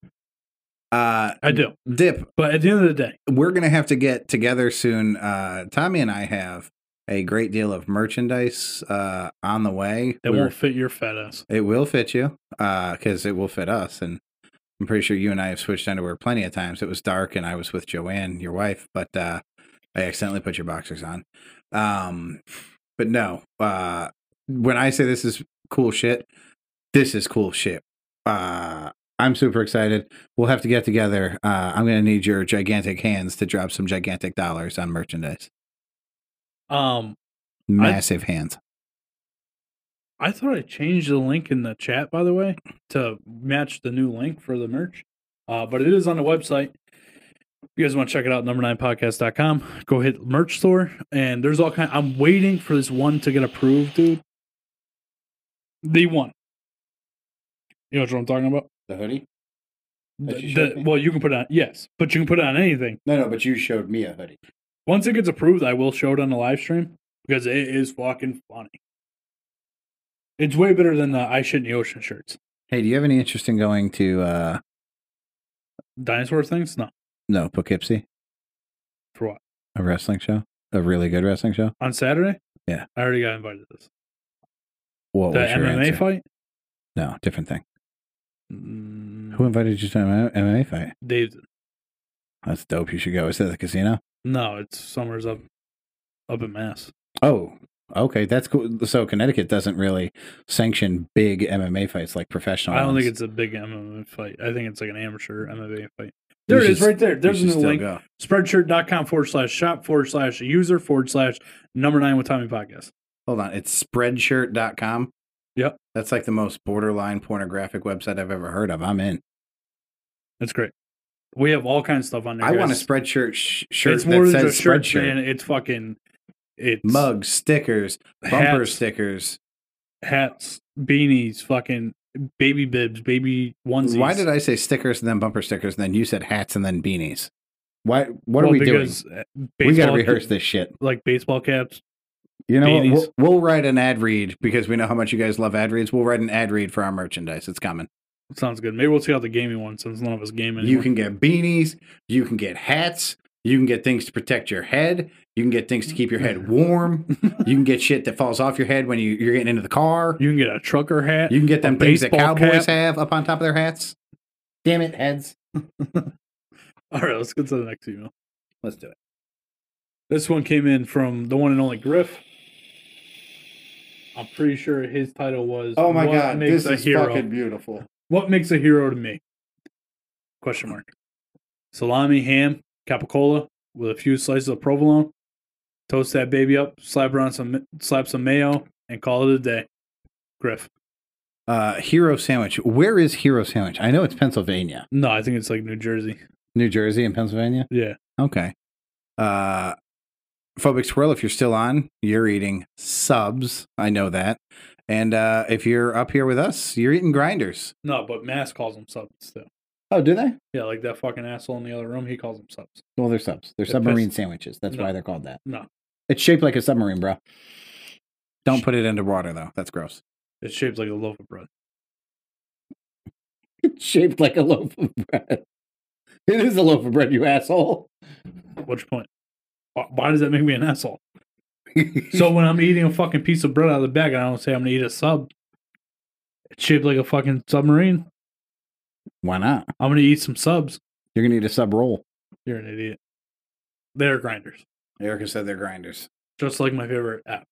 Uh, I do. Dip, But at the end of the day, we're gonna have to get together soon. Uh, Tommy and I have a great deal of merchandise uh, on the way. that won't fit your fat ass. It will fit you because it will fit us. And I'm pretty sure you and I have switched underwear plenty of times. It was dark and I was with Joanne, your wife, but uh, I accidentally put your boxers on. Um, but no, uh, when I say this is cool shit, this is cool shit. Uh, I'm super excited. We'll have to get together. Uh, I'm going to need your gigantic hands to drop some gigantic dollars on merchandise. Um, Massive hands. I thought I changed the link in the chat, by the way, to match the new link for the merch. Uh, but it is on the website. If you guys want to check it out, number9podcast.com. Go hit merch store, and there's all kind. I'm waiting for this one to get approved, dude. The one. You know what I'm talking about? The hoodie? That you The- showed the- me? well, you can put it on yes, but you can put it on anything. No, no, but you showed me a hoodie. Once it gets approved, I will show it on the live stream because it is fucking funny. It's way better than the I shit in the ocean shirts. Hey, do you have any interest in going to uh Dinosaur things? No. no Poughkeepsie, For what? a wrestling show, a really good wrestling show? On Saturday? Yeah. I already got invited to this. What The was your MMA answer? fight? No, different thing. Mm, Who invited you to an MMA fight? Dave. That's dope. You should go. Is that the casino? No, it's Summers up up in Mass. Oh, okay, that's cool. So Connecticut doesn't really sanction big MMA fights like professional. I don't think it's a big MMA fight. I think it's like an amateur MMA fight. You There it should is right there. There's a new link. go. Spreadshirt.com forward slash shop forward slash user forward slash number nine with Tommy podcast. Hold on, it's spreadshirt.com. Yep. That's like the most borderline pornographic website I've ever heard of. I'm in. That's great. We have all kinds of stuff on there. I want a guys. spreadshirt sh- shirt It's more that than says just shirts, spreadshirt. man. It's fucking it's Mugs, stickers, bumper hats, stickers. hats, beanies, fucking baby bibs, baby onesies. Why did I say stickers and then bumper stickers and then you said hats and then beanies? Why? What Well, are we doing? uh, We got to rehearse this shit. Like baseball caps. You know what? We'll, we'll write an ad read because we know how much you guys love ad reads. We'll write an ad read for our merchandise. It's coming. Sounds good. Maybe we'll see out the gaming one since none of us game anymore. You can get beanies, you can get hats, you can get things to protect your head, you can get things to keep your head warm, you can get shit that falls off your head when you, you're getting into the car. You can get a trucker hat. You can get them things that baseball cowboys cap. have up on top of their hats. Damn it, heads. All right, let's get to the next email. Let's do it. This one came in from the one and only Griff. I'm pretty sure his title was Oh my god, makes this a is hero? fucking beautiful. What makes a hero to me? Question mark. Salami, ham, capicola with a few slices of provolone. Toast that baby up, slap around some slap some mayo, and call it a day. Griff. Uh, Hero Sandwich. Where is Hero Sandwich? I know it's Pennsylvania, No, I think it's like New Jersey. New Jersey, and Pennsylvania. Yeah. Okay. Uh, Phobic Swirl, if you're still on, you're eating subs. I know that. And uh, if you're up here with us, you're eating grinders. No, but Mass calls them subs too. Oh, do they? Yeah, like that fucking asshole in the other room, he calls them subs. Well, they're subs. They're They're submarine pissed. sandwiches. That's No. why they're called that. No, It's shaped like a submarine, bro. Don't put it into water, though. That's gross. it's shaped like a loaf of bread. It's shaped like a loaf of bread. It is a loaf of bread, you asshole. What's your point? Why- does that make me an asshole? So when I'm eating a fucking piece of bread out of the bag, and I don't say I'm gonna eat a sub. It's shaped like a fucking submarine. why not? I'm gonna eat some subs. You're gonna eat a sub roll. You're an idiot. They're grinders, Erica said they're grinders. just like my favorite app.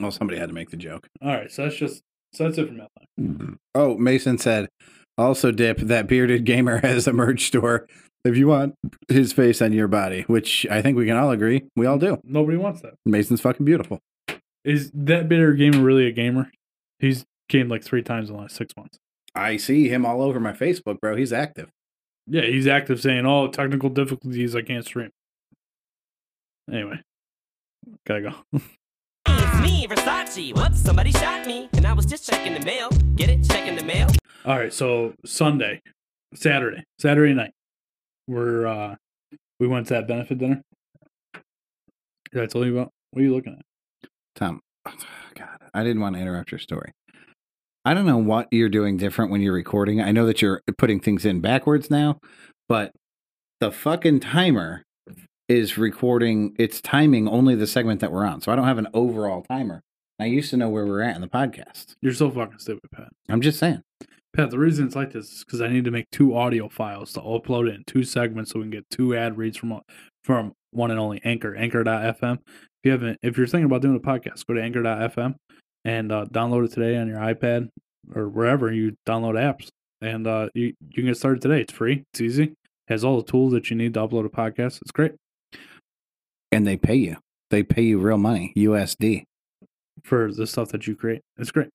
Well, somebody had to make the joke. All right, so that's just so that's it for mail. Mm-hmm. Oh, Mason said, also, Dip, that bearded gamer has a merch store if you want his face on your body, which I think we can all agree we all do. Nobody wants that. Mason's fucking beautiful. Is that bitter gamer really a gamer? He's gamed like three times in the last six months. I see him all over my Facebook, bro. He's active. Yeah, he's active saying, "Oh, technical difficulties, I can't stream." Anyway, gotta go. It's me, Versace. Whoops, somebody shot me. And I was just checking the mail. Get it? Checking the mail. All right, so Sunday, Saturday, Saturday night, we're uh we went to that benefit dinner. Did I tell you about? What are you looking at? Tom, God, I didn't want to interrupt your story. I don't know what you're doing different when you're recording. I know that you're putting things in backwards now, but the fucking timer is recording, it's timing only the segment that we're on. So I don't have an overall timer. I used to know where we're at in the podcast. You're so fucking stupid, Pat. I'm just saying. Pat, the reason it's like this is because I need to make two audio files to upload it in two segments so we can get two ad reads from from one and only Anchor, Anchor.fm. If you haven't, if you're thinking about doing a podcast, go to Anchor.fm and uh, download it today on your iPad or wherever you download apps, and uh, you you can get started today. It's free. It's easy. has all the tools that you need to upload a podcast. It's great And they pay you. They pay you real money, USD. for the stuff that you create. It's great.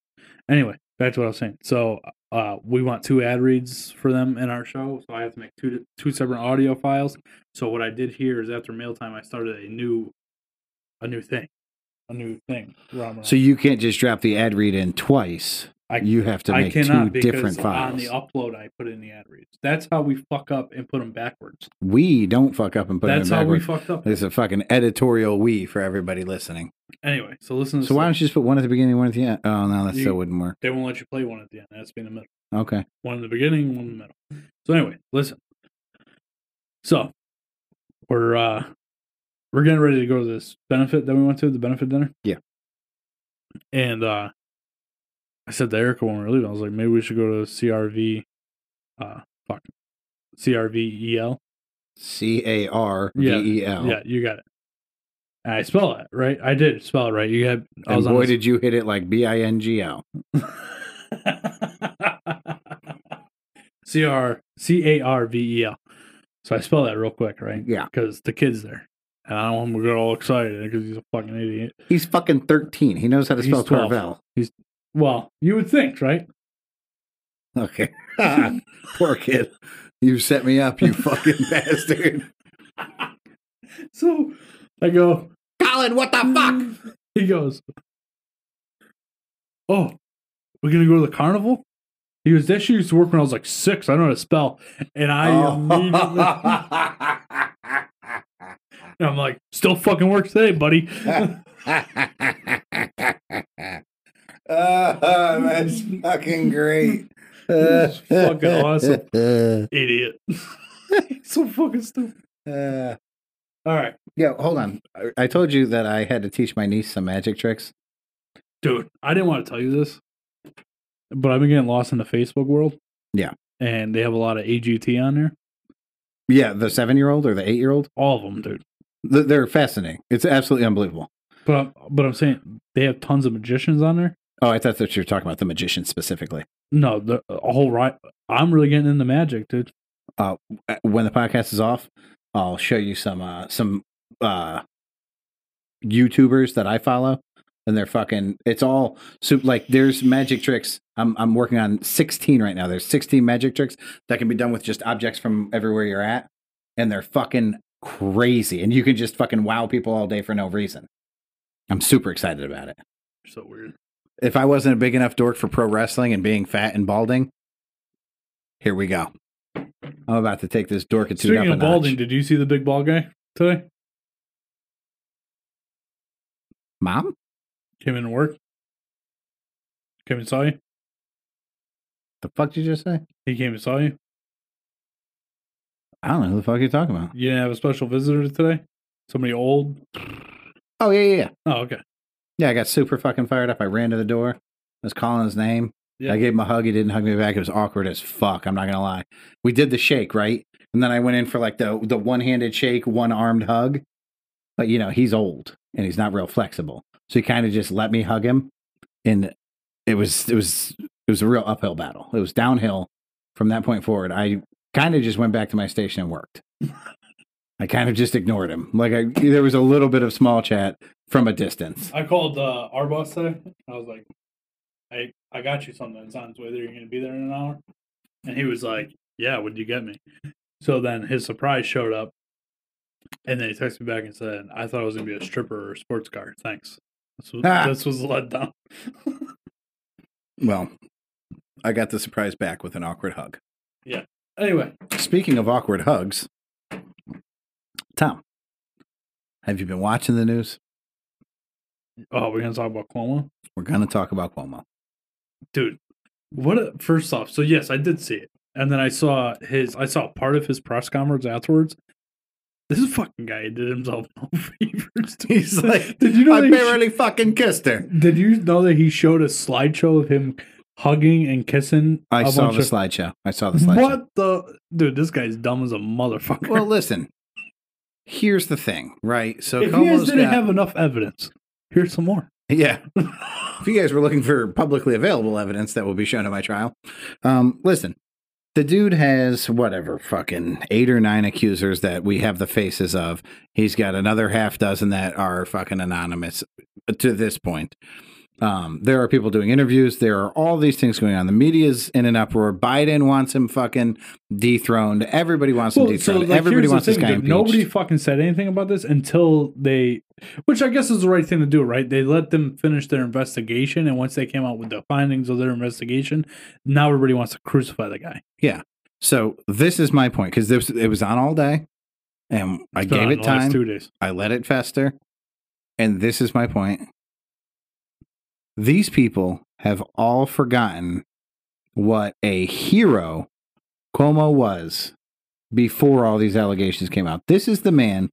Anyway, back to what I was saying. So uh, we want two ad reads for them in our show, so I have to make two two separate audio files. So what I did here is after mail time, I started a new a new thing, a new thing. So you can't just drop the ad read in twice. I, You have to I make two different on the upload I put in the ad reads. That's how we fuck up and put them backwards. We don't fuck up and put That's it in how we backwards. fucked up. It's a fucking editorial we for everybody listening. Anyway, so listen. To So why this. don't you just put one at the beginning, one at the end? Oh no, that You- still wouldn't work. they won't let you play one at the end? That's in the middle. Okay. one in the beginning, one in the middle. So anyway, listen. So we're uh we're getting ready to go to this benefit that we went to, the benefit dinner. Yeah. And uh I said to Erica when we were leaving, I was like, maybe we should go to CRV uh fuck CRVEL. C A R V E L. Yeah, you got it. And I spell it right. I did spell it right. You had I And boy, did you hit it like B I N G L. C R C A R V E L. So I spell that real quick, right? Yeah. Because the kid's there. And I don't want him to get all excited because he's a fucking idiot. He's fucking 13. He knows how to He's spell 12. Carvel. Well, you would think, right? Okay. Poor kid. You set me up, you fucking bastard. So I go, Colin, what the fuck? he goes, Oh, we're going to go to the carnival? He goes, That shit used to work when I was like six. I don't know how to spell. And I Oh. immediately, I'm like, Still fucking works today, buddy. Oh, that's fucking great. This is fucking awesome. Idiot. so fucking stupid. Uh, All right, yeah, hold on. I, I told you that I had to teach my niece some magic tricks. dude. I didn't want to tell you this, but I've been getting lost in the Facebook world. Yeah. and they have a lot of AGT on there. Yeah, the seven year old or the eight year old. All of them, dude. They're fascinating. It's absolutely unbelievable. But I'm, but I'm saying they have tons of magicians on there. Oh, I thought that you were talking about the magician specifically. No, the whole right. I'm really getting into magic, dude. Uh, when the podcast is off, I'll show you some uh, some uh, YouTubers that I follow, and they're fucking. It's all so like there's magic tricks. I'm I'm working on 16 right now. There's 16 magic tricks that can be done with just objects from everywhere you're at, and they're fucking crazy. And you can just fucking wow people all day for no reason. I'm super excited about it. So weird. If I wasn't a big enough dork for pro wrestling and being fat and balding, here we go. I'm about to take this dork up Speaking a of balding, notch. did you see the big bald guy today? Mom? Came in to work. Came and saw you. The fuck did you just say? He came and saw you. I don't know who the fuck you're talking about. You didn't have a special visitor today. Somebody old. Oh yeah, yeah, yeah. Oh, okay. Yeah, I got super fucking fired up. I ran to the door. I was calling his name. Yeah. I gave him a hug. He didn't hug me back. It was awkward as fuck. I'm not gonna lie. We did the shake, right? And then I went in for like the the one handed shake, one armed hug. But you know, he's old and he's not real flexible. So he kind of just let me hug him. And it was it was it was a real uphill battle. It was downhill from that point forward. I kind of just went back to my station and worked. I kind of just ignored him. Like I there was a little bit of small chat from a distance. I called uh, our boss today. I was like, "Hey, I got you something. It's on its way. There, you're going to be there in an hour." And he was like, "Yeah, would you get me?" So then his surprise showed up, and then he texted me back and said, "I thought it was going to be a stripper or a sports car. Thanks." This was, Ah. this was let down. Well, I got the surprise back with an awkward hug. Yeah. Anyway, Speaking of awkward hugs, Tom, have you been watching the news? oh, we're to talk about Cuomo, We're to talk about Cuomo. dude. What? A, first off, so yes, I did see it, and then I saw his. I saw part of his press conference afterwards. This fucking guy did himself no favors. He's like, did you know? I he sh- barely fucking kissed her. Did you know that he showed a slideshow of him hugging and kissing? I saw the of- slideshow. I saw the slideshow. What the dude? This guy's dumb as a motherfucker. Well, listen. Here's the thing, right? So if you guys didn't got, have enough evidence, here's some more. yeah. if you guys were looking for publicly available evidence that will be shown at my trial, um, listen. The dude has whatever fucking eight or nine accusers that we have the faces of. He's got another half dozen that are fucking anonymous to this point. Um, there are people doing interviews. There are all these things going on. The media's in an uproar. Biden wants him fucking dethroned. Everybody wants him Well, so, dethroned. like, Everybody wants this guy impeached. Nobody fucking said anything about this until they, which I guess is the right thing to do, right? They let them finish their investigation, and once they came out with the findings of their investigation, now everybody wants to crucify the guy. Yeah. So this is my point because this it was on all day, and I gave it time. Two days. I let it fester, and this is my point. These people have all forgotten what a hero Cuomo was before all these allegations came out. This is the man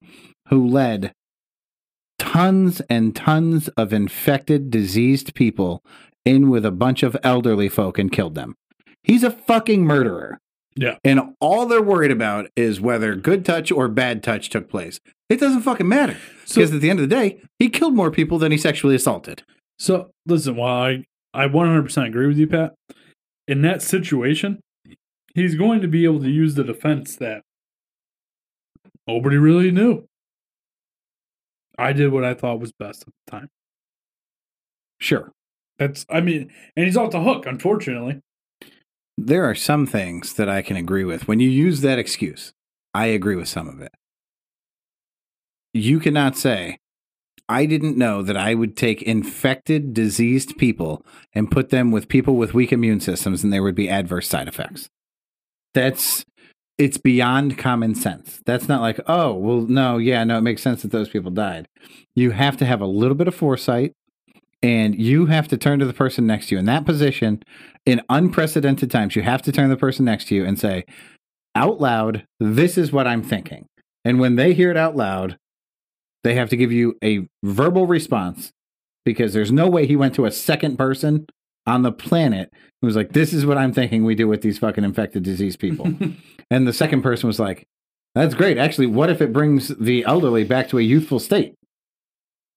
who led tons and tons of infected, diseased people in with a bunch of elderly folk and killed them. He's a fucking murderer. Yeah. And all they're worried about is whether good touch or bad touch took place. It doesn't fucking matter. So- Because at the end of the day, he killed more people than he sexually assaulted. So listen, while I I 100% agree with you, Pat, in that situation, he's going to be able to use the defense that nobody really knew. I did what I thought was best at the time. Sure. That's I mean, and he's off the hook, unfortunately. There are some things that I can agree with. When you use that excuse, I agree with some of it. You cannot say, I didn't know that I would take infected, diseased people and put them with people with weak immune systems and there would be adverse side effects. That's it's beyond common sense. That's not like, oh, well, no, yeah, no, it makes sense that those people died. You have to have a little bit of foresight and you have to turn to the person next to you in that position in unprecedented times. You have to turn to the person next to you and say out loud, "This is what I'm thinking." And when they hear it out loud, they have to give you a verbal response because there's no way he went to a second person on the planet who was like, "This is what I'm thinking we do with these fucking infected disease people." and the second person was like, "That's great. Actually, what if it brings the elderly back to a youthful state?"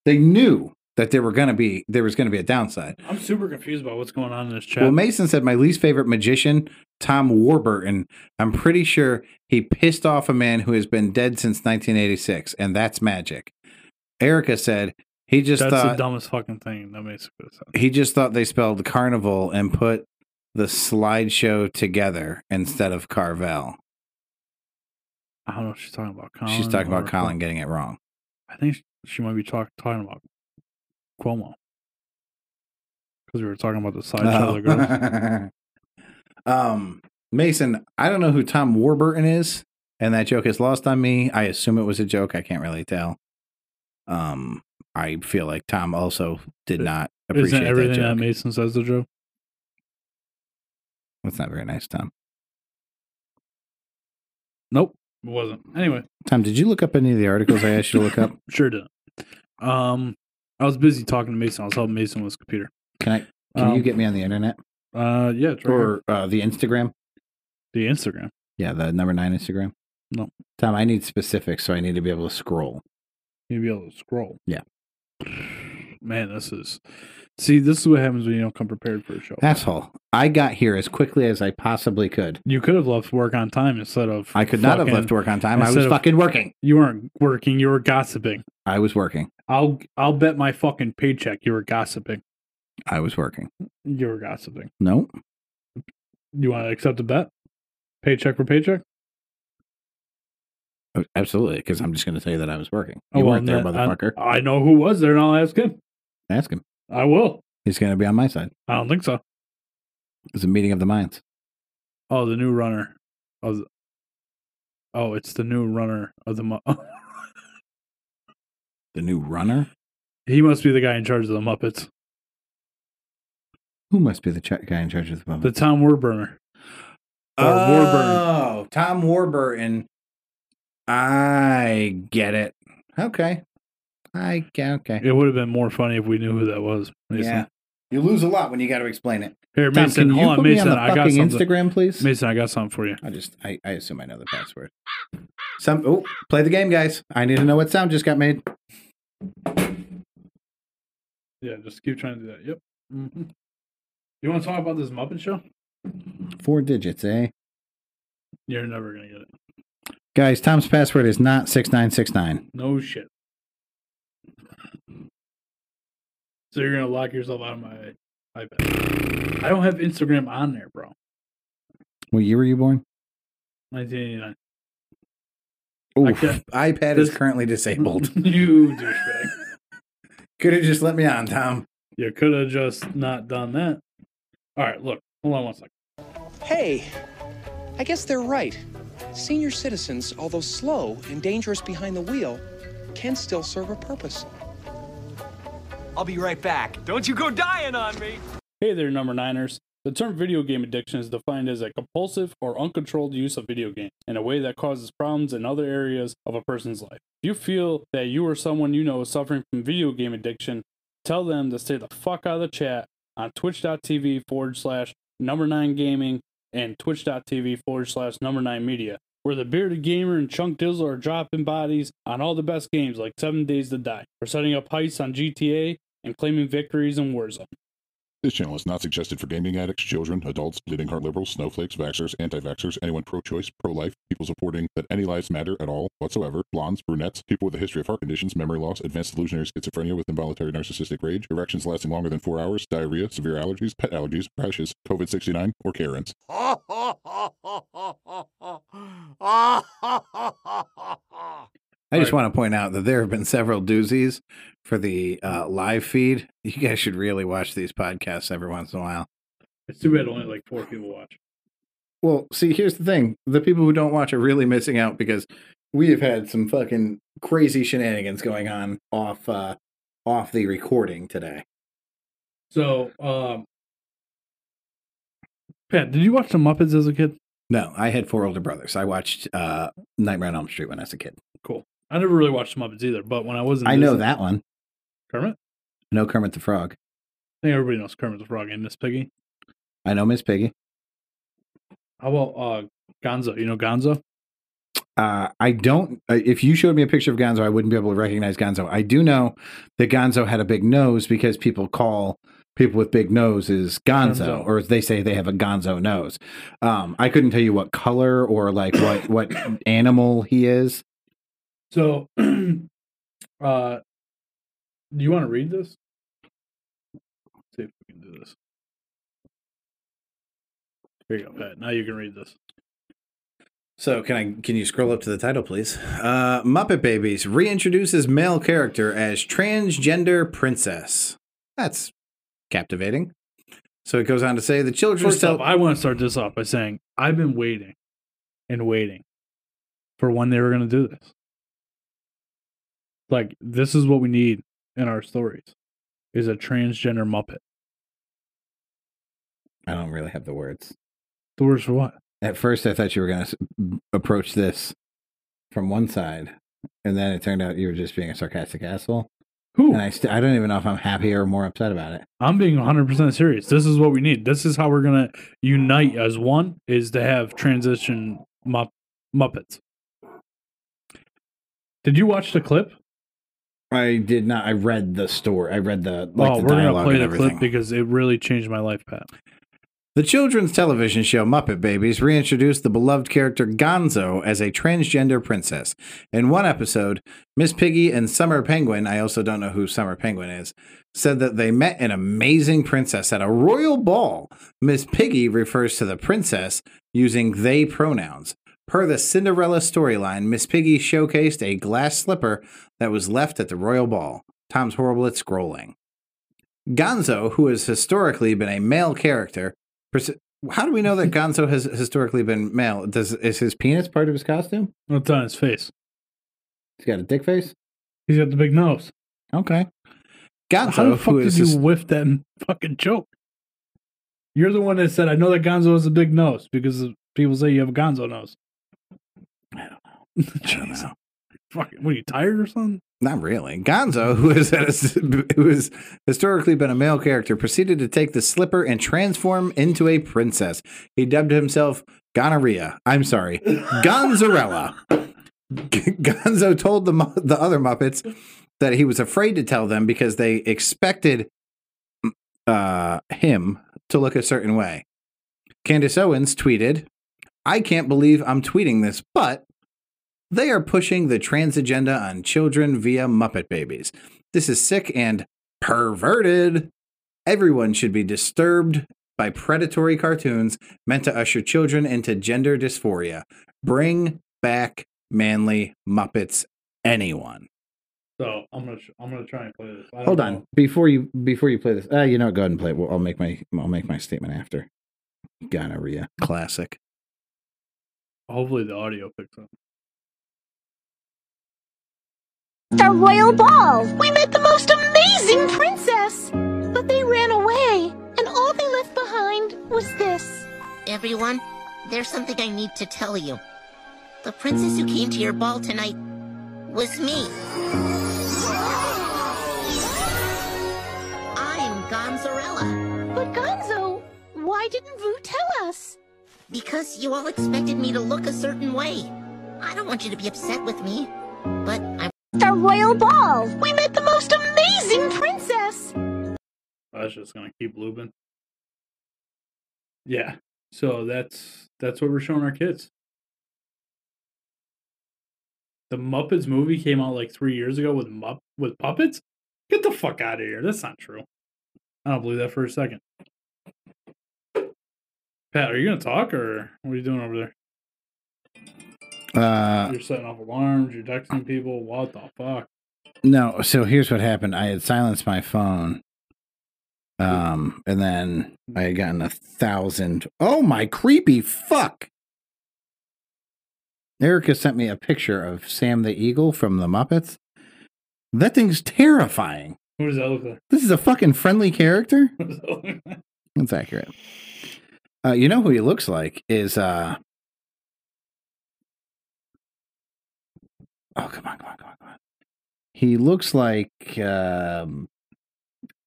They knew that there were going to be there was going to be a downside. I'm super confused about what's going on in this chat. Well, Mason said my least favorite magician, Tom Warburton. I'm pretty sure he pissed off a man who has been dead since 1986, and that's magic. Erica said he just That's the thought dumbest fucking thing. That makes sense. he just thought they spelled carnival and put the slideshow together instead of Carvel. I don't know if she's talking about Colin. She's talking about Colin getting it wrong. I think she- she might be talk, talking about Cuomo. Because we were talking about the sideshow of the girls. Oh. um, Mason, I don't know who Tom Warburton is, and that joke is lost on me. I assume it was a joke. I can't really tell. Um, I feel like Tom also did not appreciate Isn't everything that that. Mason says the joke? That's not very nice, Tom. Nope, it wasn't. Anyway, Tom, did you look up any of the articles I asked you to look up? sure did. Um, I was busy talking to Mason. I was helping Mason with his computer. Can I? Can you Um, get me on the internet Uh, yeah, it's right or uh, the Instagram? the Instagram. Yeah, the number nine Instagram. No. Tom, I need specifics, so I need to be able to scroll. You'll be able to scroll. Yeah. Man, this is. See, this is what happens when you don't come prepared for a show. Asshole! I got here as quickly as I possibly could. You could have left work on time instead of. I could not have left work on time. I was of- fucking working. You weren't working. You were gossiping. I was working. I'll I'll bet my fucking paycheck you were gossiping. I was working. You were gossiping. No, You want to accept a bet? Paycheck for paycheck? Oh, absolutely, because I'm just going to tell you that I was working. Oh, You well, weren't there, then motherfucker. I, I know who was there, and I'll ask him. Ask him. I will. He's going to be on my side. I don't think so. It's a meeting of the minds. Oh, the new runner. Of the, oh, it's the new runner of the. The new runner. he must be the guy in charge of the Muppets. Who must be the ch- guy in charge of the Muppets? The? Tom Warburner. or Oh, Tom Warburton. I get it. Okay. I get okay. It would have been more funny if we knew who that was. Mason. Yeah. You lose a lot when you got to explain it. Here, Tom, Mason. hold on, Mason. on I got something. Instagram, please? Mason, I got something for you. I just, I, I assume I know the password. Some, oh, play the game, guys. I need to know what sound just got made. Yeah, just keep trying to do that. Yep. hmm You want to talk about this Muppet show? Four digits, eh? You're never gonna get it. Guys, Tom's password is not 6969. No shit. So you're gonna lock yourself out of my iPad. I don't have Instagram on there, bro. What year were you born? 1989. Oof, can't- iPad is currently disabled. you douchebag. Could have just let me on, Tom. You could have just not done that. All right, look. Hold on one second. Hey, I guess they're right. Senior citizens, although slow and dangerous behind the wheel, can still serve a purpose. I'll be right back. Don't you go dying on me. Hey there, number niners. The term video game addiction is defined as a compulsive or uncontrolled use of video games in a way that causes problems in other areas of a person's life. If you feel that you or someone you know is suffering from video game addiction, tell them to stay the fuck out of the chat on twitch.tv forward slash number nine gaming and twitch.tv forward slash number nine media, where the bearded gamer and chunk dizzle are dropping bodies on all the best games like Seven Days to Die, or setting up heists on GTA and claiming victories in Warzone. This channel is not suggested for gaming addicts, children, adults, bleeding heart liberals, snowflakes, vaxxers, anti-vaxxers, anyone pro-choice, pro-life, people supporting that any lives matter at all whatsoever, blondes, brunettes, people with a history of heart conditions, memory loss, advanced delusionary schizophrenia with involuntary narcissistic rage, erections lasting longer than four hours, diarrhea, severe allergies, pet allergies, rashes, COVID-69, or Karens. I just want to point out that there have been several doozies for the uh, live feed. You guys should really watch these podcasts every once in a while. It's too bad only like four people watch. Well, see, here's the thing: the people who don't watch are really missing out because we have had some fucking crazy shenanigans going on off uh, off the recording today. So, um, Pat, did you watch the Muppets as a kid? No, I had four older brothers. I watched uh, Nightmare on Elm Street when I was a kid. Cool. I never really watched the Muppets either, but when I was in I know that one. Kermit. I know Kermit the Frog. I think everybody knows Kermit the Frog and Miss Piggy. I know Miss Piggy. How about uh Gonzo? You know Gonzo? Uh, I don't. Uh, if you showed me a picture of Gonzo, I wouldn't be able to recognize Gonzo. I do know that Gonzo had a big nose because people call people with big noses Gonzo, Gonzo. or they say they have a Gonzo nose. Um, I couldn't tell you what color or like what what animal he is. So, uh, do you want to read this? see if we can do this. Here you go, Pat. Now you can read this. So can I? Can you scroll up to the title, please? Uh, Muppet Babies reintroduces male character as transgender princess. That's captivating. So it goes on to say the children's First off, I want to start this off by saying I've been waiting and waiting for when they were going to do this. Like this is what we need in our stories is a transgender Muppet. I don't really have the words. The words for what? At first, I thought you were going to approach this from one side, and then it turned out you were just being a sarcastic asshole. Who? And I, st- I don't even know if I'm happy or more upset about it. I'm being 100% serious. This is what we need. This is how we're going to unite as one is to have transition mupp- Muppets. Did you watch the clip? I did not. I read the story. I read the like oh, the we're going to dialogue play the clip because it really changed my life, Pat. The children's television show Muppet Babies reintroduced the beloved character Gonzo as a transgender princess. In one episode, Miss Piggy and Summer Penguin, I also don't know who Summer Penguin is, said that they met an amazing princess at a royal ball. Miss Piggy refers to the princess using they pronouns. Per the Cinderella storyline, Miss Piggy showcased a glass slipper that was left at the royal ball. Tom's horrible at scrolling. Gonzo, who has historically been a male character, pers- how do we know that Gonzo has historically been male? Does is his penis part of his costume? What's on his face? He's got a dick face. He's got the big nose. Okay. Gonzo, How the fuck did you his- whiff that fucking joke? You're the one that said, I know that Gonzo has a big nose because people say you have a Gonzo nose. I don't know. Jeez. Fucking, what are you tired or something? Not really. Gonzo, who is who has historically been a male character, proceeded to take the slipper and transform into a princess. He dubbed himself Gonorrhea. I'm sorry, Gonzarella. Gonzo told the the other Muppets that he was afraid to tell them because they expected uh, him to look a certain way. Candace Owens tweeted, "I can't believe I'm tweeting this, but." They are pushing the trans agenda on children via Muppet Babies. This is sick and perverted. Everyone should be disturbed by predatory cartoons meant to usher children into gender dysphoria. Bring back manly Muppets, anyone. So I'm gonna sh- I'm gonna try and play this. Hold know. on, before you before you play this, uh, you know, go ahead and play it. I'll make my I'll make my statement after. Gonorrhea, classic. Hopefully the audio picks up. The royal ball! We met the most amazing princess! But they ran away, and all they left behind was this. Everyone, there's something I need to tell you. The princess who came to your ball tonight was me. I'm Gonzarella. But Gonzo, why didn't Vu tell us? Because you all expected me to look a certain way. I don't want you to be upset with me, but I'm The royal ball! We met the most amazing princess! Oh, that's just gonna keep looping. Yeah. So that's that's what we're showing our kids. The Muppets movie came out like three years ago with Mupp with puppets. Get the fuck out of here. That's not true. I don't believe that for a second. Pat, are you gonna talk or what are you doing over there? Uh, You're setting off alarms. You're texting people. What the fuck? No, so here's what happened. I had silenced my phone. Um, and then I had gotten a thousand. Oh my creepy fuck. Erica sent me a picture of Sam the Eagle from the Muppets. That thing's terrifying. What does that look like? This is a fucking friendly character. What that like? That's accurate. Uh, you know who he looks like is uh Oh come on, come on, come on, come on. He looks like um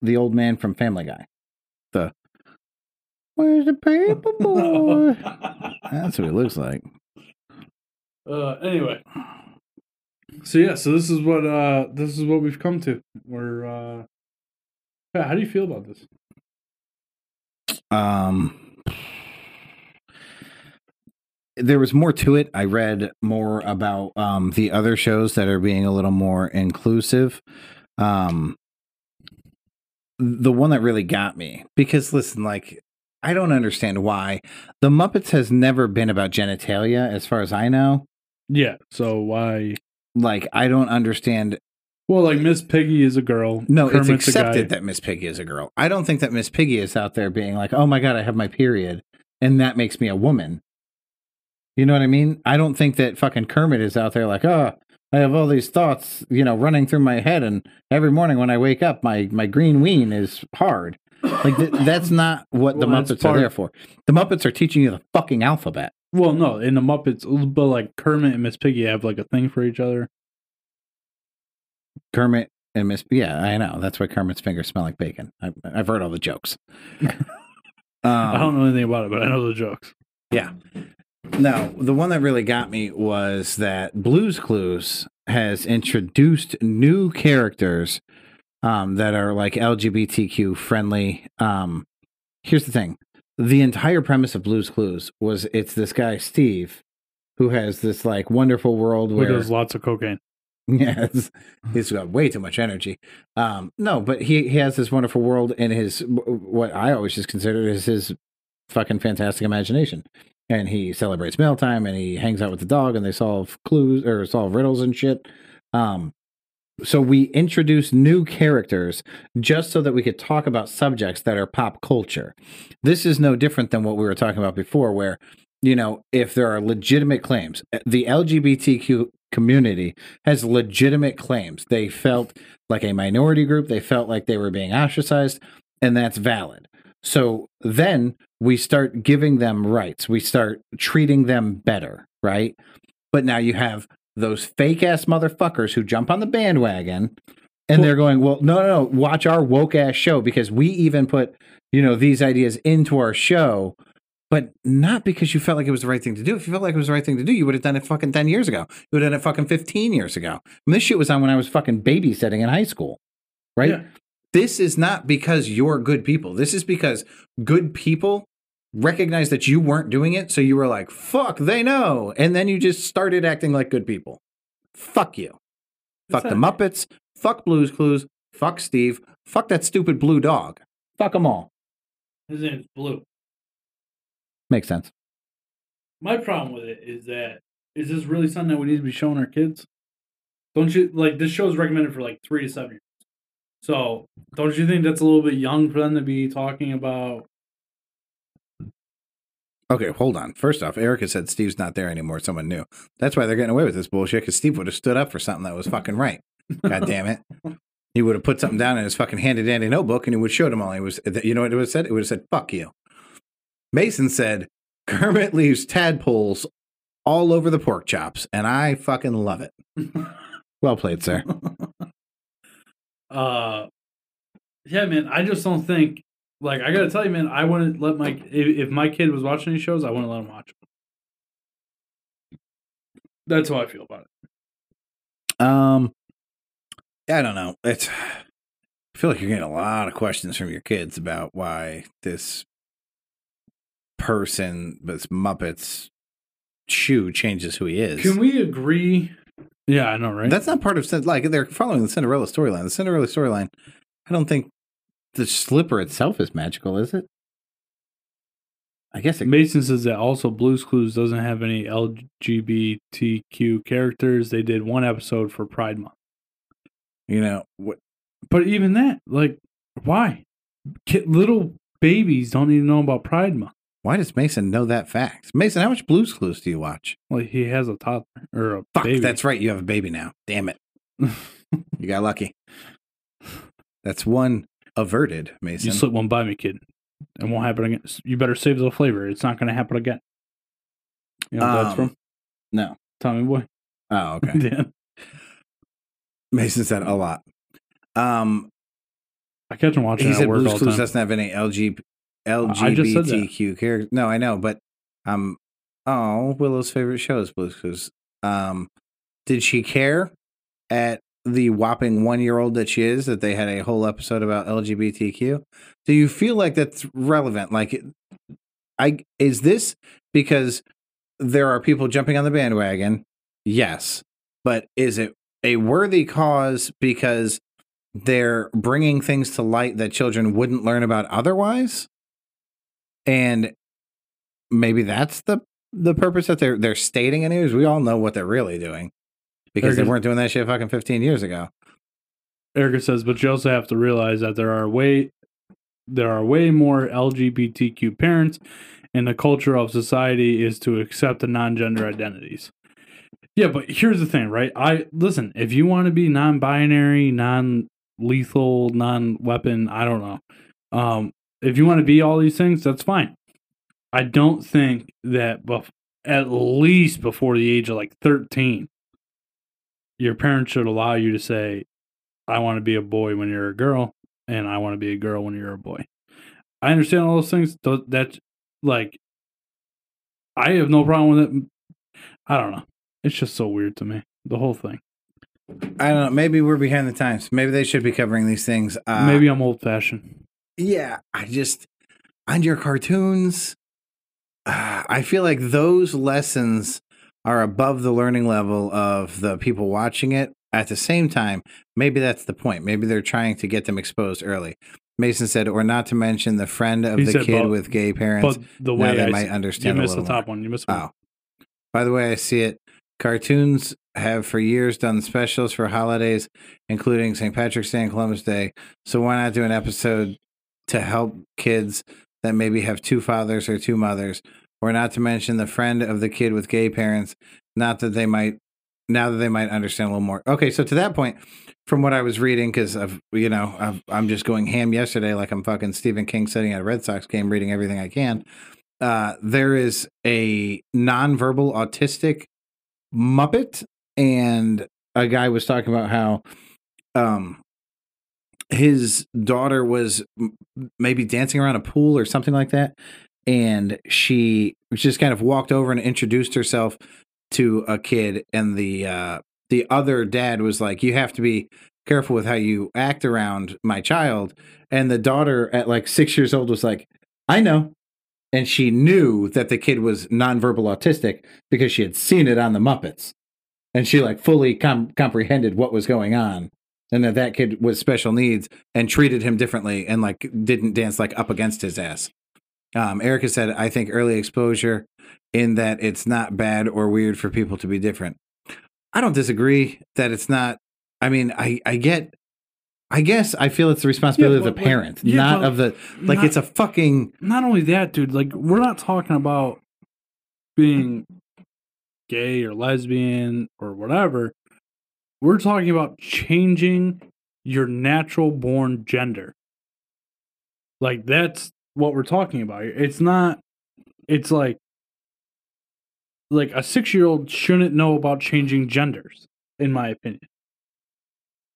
the old man from Family Guy. The Where's the paper boy? That's what he looks like. Uh, anyway. So yeah, so this is what uh this is what we've come to. We're uh how do you feel about this? Um there was more to it. I read more about um the other shows that are being a little more inclusive. Um the one that really got me because listen like I don't understand why the Muppets has never been about genitalia as far as I know. Yeah, so why Like I don't understand well like Miss Piggy is a girl. No, Kermit's it's accepted that Miss Piggy is a girl. I don't think that Miss Piggy is out there being like, "Oh my god, I have my period," and that makes me a woman. You know what I mean? I don't think that fucking Kermit is out there like, "Oh, I have all these thoughts, you know, running through my head, and every morning when I wake up, my my green ween is hard." Like th- that's not what the Well, that's Muppets part- are there for. The Muppets are teaching you the fucking alphabet. Well, no, in the Muppets, but like Kermit and Miss Piggy have like a thing for each other. Kermit and Miss, yeah, I know. That's why Kermit's fingers smell like bacon. I've, I've heard all the jokes. I Um, don't know anything about it, but I know the jokes. Yeah. No, the one that really got me was that Blues Clues has introduced new characters um, that are like LGBTQ friendly. Um, here's the thing the entire premise of Blues Clues was it's this guy, Steve, who has this like wonderful world Who where does lots of cocaine. Yes, he's got way too much energy. Um, no, but he, he has this wonderful world, and his what I always just considered is his fucking fantastic imagination. And he celebrates mealtime, and he hangs out with the dog, and they solve clues or solve riddles and shit. Um, so we introduce new characters just so that we could talk about subjects that are pop culture. This is no different than what we were talking about before, where you know if there are legitimate claims, uh, the LGBTQ community has legitimate claims. They felt like a minority group. They felt like they were being ostracized, and that's valid. So then we start giving them rights. We start treating them better, right? But now you have those fake ass motherfuckers who jump on the bandwagon and they're going, well, no, no, no, watch our woke ass show because we even put, you know, these ideas into our show, but not because you felt like it was the right thing to do. If you felt like it was the right thing to do, you would have done it fucking 10 years ago. You would have done it fucking 15 years ago. And this shit was on when I was fucking babysitting in high school, right? Yeah. This is not because you're good people. This is because good people recognized that you weren't doing it. So you were like, fuck, they know. And then you just started acting like good people. Fuck you. Fuck the Muppets. Fuck Blues Clues. Fuck Steve. Fuck that stupid blue dog. Fuck them all. His name's Blue. Makes sense. My problem with it is that is this really something that we need to be showing our kids? Don't you like this show is recommended for like three to seven years. So don't you think that's a little bit young for them to be talking about? Okay, hold on. First off, Erica said Steve's not there anymore. Someone new. That's why they're getting away with this bullshit because Steve would have stood up for something that was fucking right. God damn it. He would have put something down in his fucking handy dandy notebook and he would have showed them all. He was, you know what it would have said? It would have said, fuck you. Mason said, Kermit leaves tadpoles all over the pork chops, and I fucking love it. Well played, sir. Uh, yeah, man. I just don't think like I gotta tell you, man. I wouldn't let my if, if my kid was watching these shows, I wouldn't let him watch them. That's how I feel about it. Um, I don't know. It's. I feel like you're getting a lot of questions from your kids about why this person, this Muppets shoe changes who he is. Can we agree? Yeah, I know, right? That's not part of like they're following the Cinderella storyline. The Cinderella storyline. I don't think the slipper itself is magical, is it? I guess it. Mason says that also Blue's Clues doesn't have any LGBTQ characters. They did one episode for Pride Month, You know what? but even that, like, why? Kid, little babies don't even know about Pride Month. Why does Mason know that fact? Mason, how much Blues Clues do you watch? Well, he has a toddler or a Fuck, baby. that's right. You have a baby now. Damn it. you got lucky. That's one averted, Mason. You slip one by me, kid. It won't happen again. You better save the flavor. It's not going to happen again. You know what that's Um, from? no. Tommy Boy. Oh, okay. Yeah. Mason said a lot. Um, I catch him watching he said Blue's Clues doesn't have any LG, LGBTQ characters. No, I know, but um, oh, Willow's favorite show is Blue's Clues. Um, did she care at the whopping one year old that she is that they had a whole episode about LGBTQ? Do you feel like that's relevant? Like, I is this because there are people jumping on the bandwagon? Yes, but is it a worthy cause because they're bringing things to light that children wouldn't learn about otherwise? And maybe that's the the purpose that they're they're stating anyways. We all know what they're really doing because they weren't doing that shit fucking 15 years ago. Erica says, but you also have to realize that there are way there are way more LGBTQ parents, and the culture of society is to accept the non-gender identities. Yeah, but here's the thing, right? I listen. If you want to be non-binary, non-lethal, non-weapon, I don't know. Um, if you want to be all these things, that's fine. I don't think that, bef- at least before the age of like thirteen, your parents should allow you to say, I want to be a boy when you're a girl, and I want to be a girl when you're a boy. I understand all those things. th- That, like, I have no problem with it. I don't know. It's just so weird to me. The whole thing. I don't know. Maybe we're behind the times. Maybe they should be covering these things. Uh, Maybe I'm old fashioned. Yeah, I just on your cartoons, uh, I feel like those lessons are above the learning level of the people watching it. At the same time, maybe that's the point. Maybe they're trying to get them exposed early. Mason said, or not to mention the friend of He the said, kid but- with gay parents. But the now way they I might understand you a missed the little top one. You missed one. Oh. By the way, I see it. Cartoons have for years done specials for holidays, including St. Patrick's Day and Columbus Day. So why not do an episode to help kids that maybe have two fathers or two mothers? Or not to mention the friend of the kid with gay parents, not that they might now that they might understand a little more. Okay, so to that point, from what I was reading, because I've you know I've, I'm just going ham yesterday, like I'm fucking Stephen King sitting at a Red Sox game, reading everything I can. Uh, there is a nonverbal autistic Muppet, and a guy was talking about how um his daughter was maybe dancing around a pool or something like that and she just kind of walked over and introduced herself to a kid and the uh the other dad was like you have to be careful with how you act around my child and the daughter at like 6 years old was like I know and she knew that the kid was nonverbal autistic because she had seen it on the Muppets and she like fully com- comprehended what was going on and that that kid was special needs and treated him differently and like didn't dance like up against his ass um, erica said i think early exposure in that it's not bad or weird for people to be different i don't disagree that it's not i mean i i get i guess i feel it's the responsibility Yeah, of the parent yeah, not of the like not- it's a fucking not only that, dude, like we're not talking about being gay or lesbian or whatever. We're talking about changing your natural born gender. Like that's what we're talking about. It's not it's like like a 6-year-old shouldn't know about changing genders in my opinion.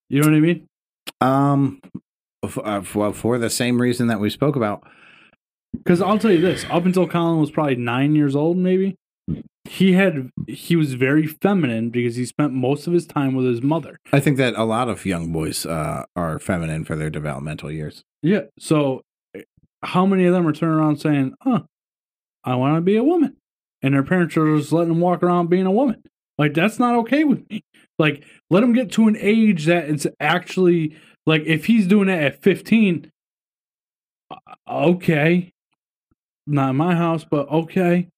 You know what I mean? um f- uh, for the same reason that we spoke about Because I'll tell you this: up until Colin was probably nine years old, maybe he had he was very feminine because he spent most of his time with his mother. i think that a lot of young boys uh, are feminine for their developmental years Yeah. So, how many of them are turning around saying, "Huh, I want to be a woman," and their parents are just letting them walk around being a woman? Like that's not okay with me. Like let him get to an age that it's actually like if he's doing it at fifteen, uh, okay, not in my house, but okay.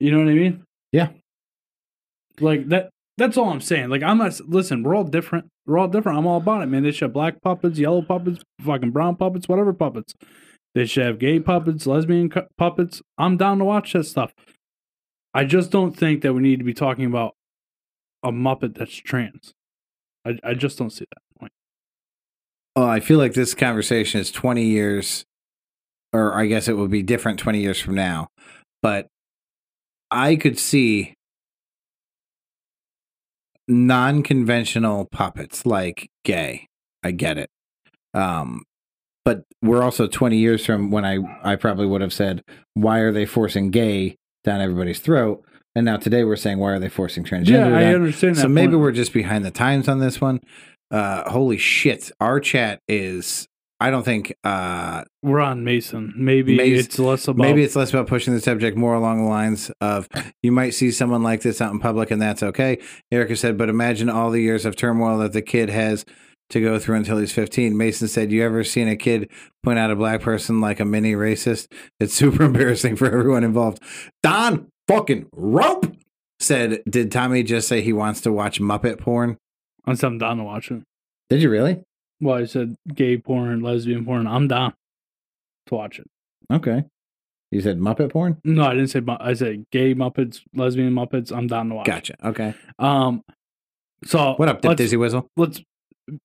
You know what I mean? Yeah. Like that. That's all I'm saying. Like I'm not. Listen, we're all different. We're all different. I'm all about it, man. They should have black puppets, yellow puppets, fucking brown puppets, whatever puppets. They should have gay puppets, lesbian cu- puppets. I'm down to watch that stuff. I just don't think that we need to be talking about a Muppet that's trans. I, I just don't see that point. Oh, I feel like this conversation is 20 years, or I guess it would be different 20 years from now. But I could see non conventional puppets like gay. I get it. Um, but we're also 20 years from when I, I probably would have said, why are they forcing gay down everybody's throat? And now today we're saying, why are they forcing transgender? Yeah, I down? understand that. So maybe point. we're just behind the times on this one. Uh, holy shit. Our chat is, I don't think, uh, we're on Mason. Maybe Mason- it's less about maybe it's less about pushing the subject, more along the lines of you might see someone like this out in public and that's okay. Erica said, but imagine all the years of turmoil that the kid has to go through until he's 15. Mason said, you ever seen a kid point out a black person like a mini racist? It's super embarrassing for everyone involved. Don fucking Rope said, did Tommy just say he wants to watch Muppet porn? I'm I'm down to watch it. Did you really? Well, I said gay porn, lesbian porn. I'm down to watch it. Okay. You said Muppet porn? No, I didn't say. mu- I said gay Muppets, lesbian Muppets. I'm down to watch. It. Gotcha. Okay. Um. So What up, Dip Dizzy Whistle? let's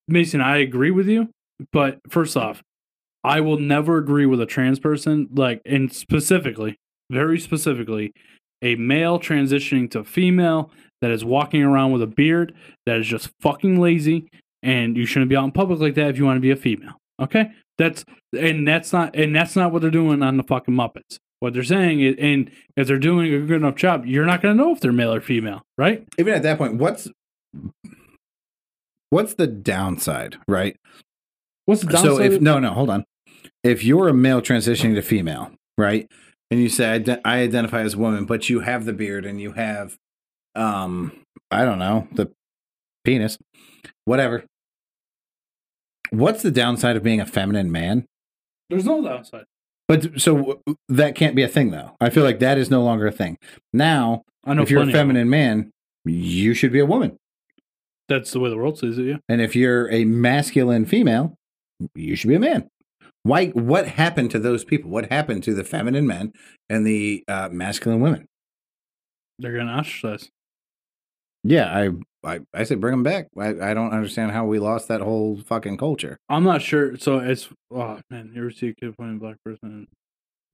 Mason, I agree with you, but first off, I will never agree with a trans person, like and specifically, very specifically, a male transitioning to female that is walking around with a beard that is just fucking lazy, and you shouldn't be out in public like that if you want to be a female. Okay? That's and that's not and that's not what they're doing on the fucking Muppets. What they're saying is, and if they're doing a good enough job, you're not gonna know if they're male or female, right? even at that point, what's what's the downside, right? What's the downside? So if no, no, hold on. If you're a male transitioning to female, right, and you say I, I identify as a woman, but you have the beard and you have, um, I don't know, the penis, whatever. What's the downside of being a feminine man? there's no downside. But so that can't be a thing, though. I feel like that is no longer a thing. Now, I know if you're a plenty of them. feminine man, you should be a woman. That's the way the world sees it. Yeah. And if you're a masculine female, you should be a man. Why? What happened to those people? What happened to the feminine men and the uh, masculine women? They're gonna ostracize. Yeah, I, I, I say bring them back. I, I don't understand how we lost that whole fucking culture. I'm not sure. So it's oh man, you ever see a kid playing a black person in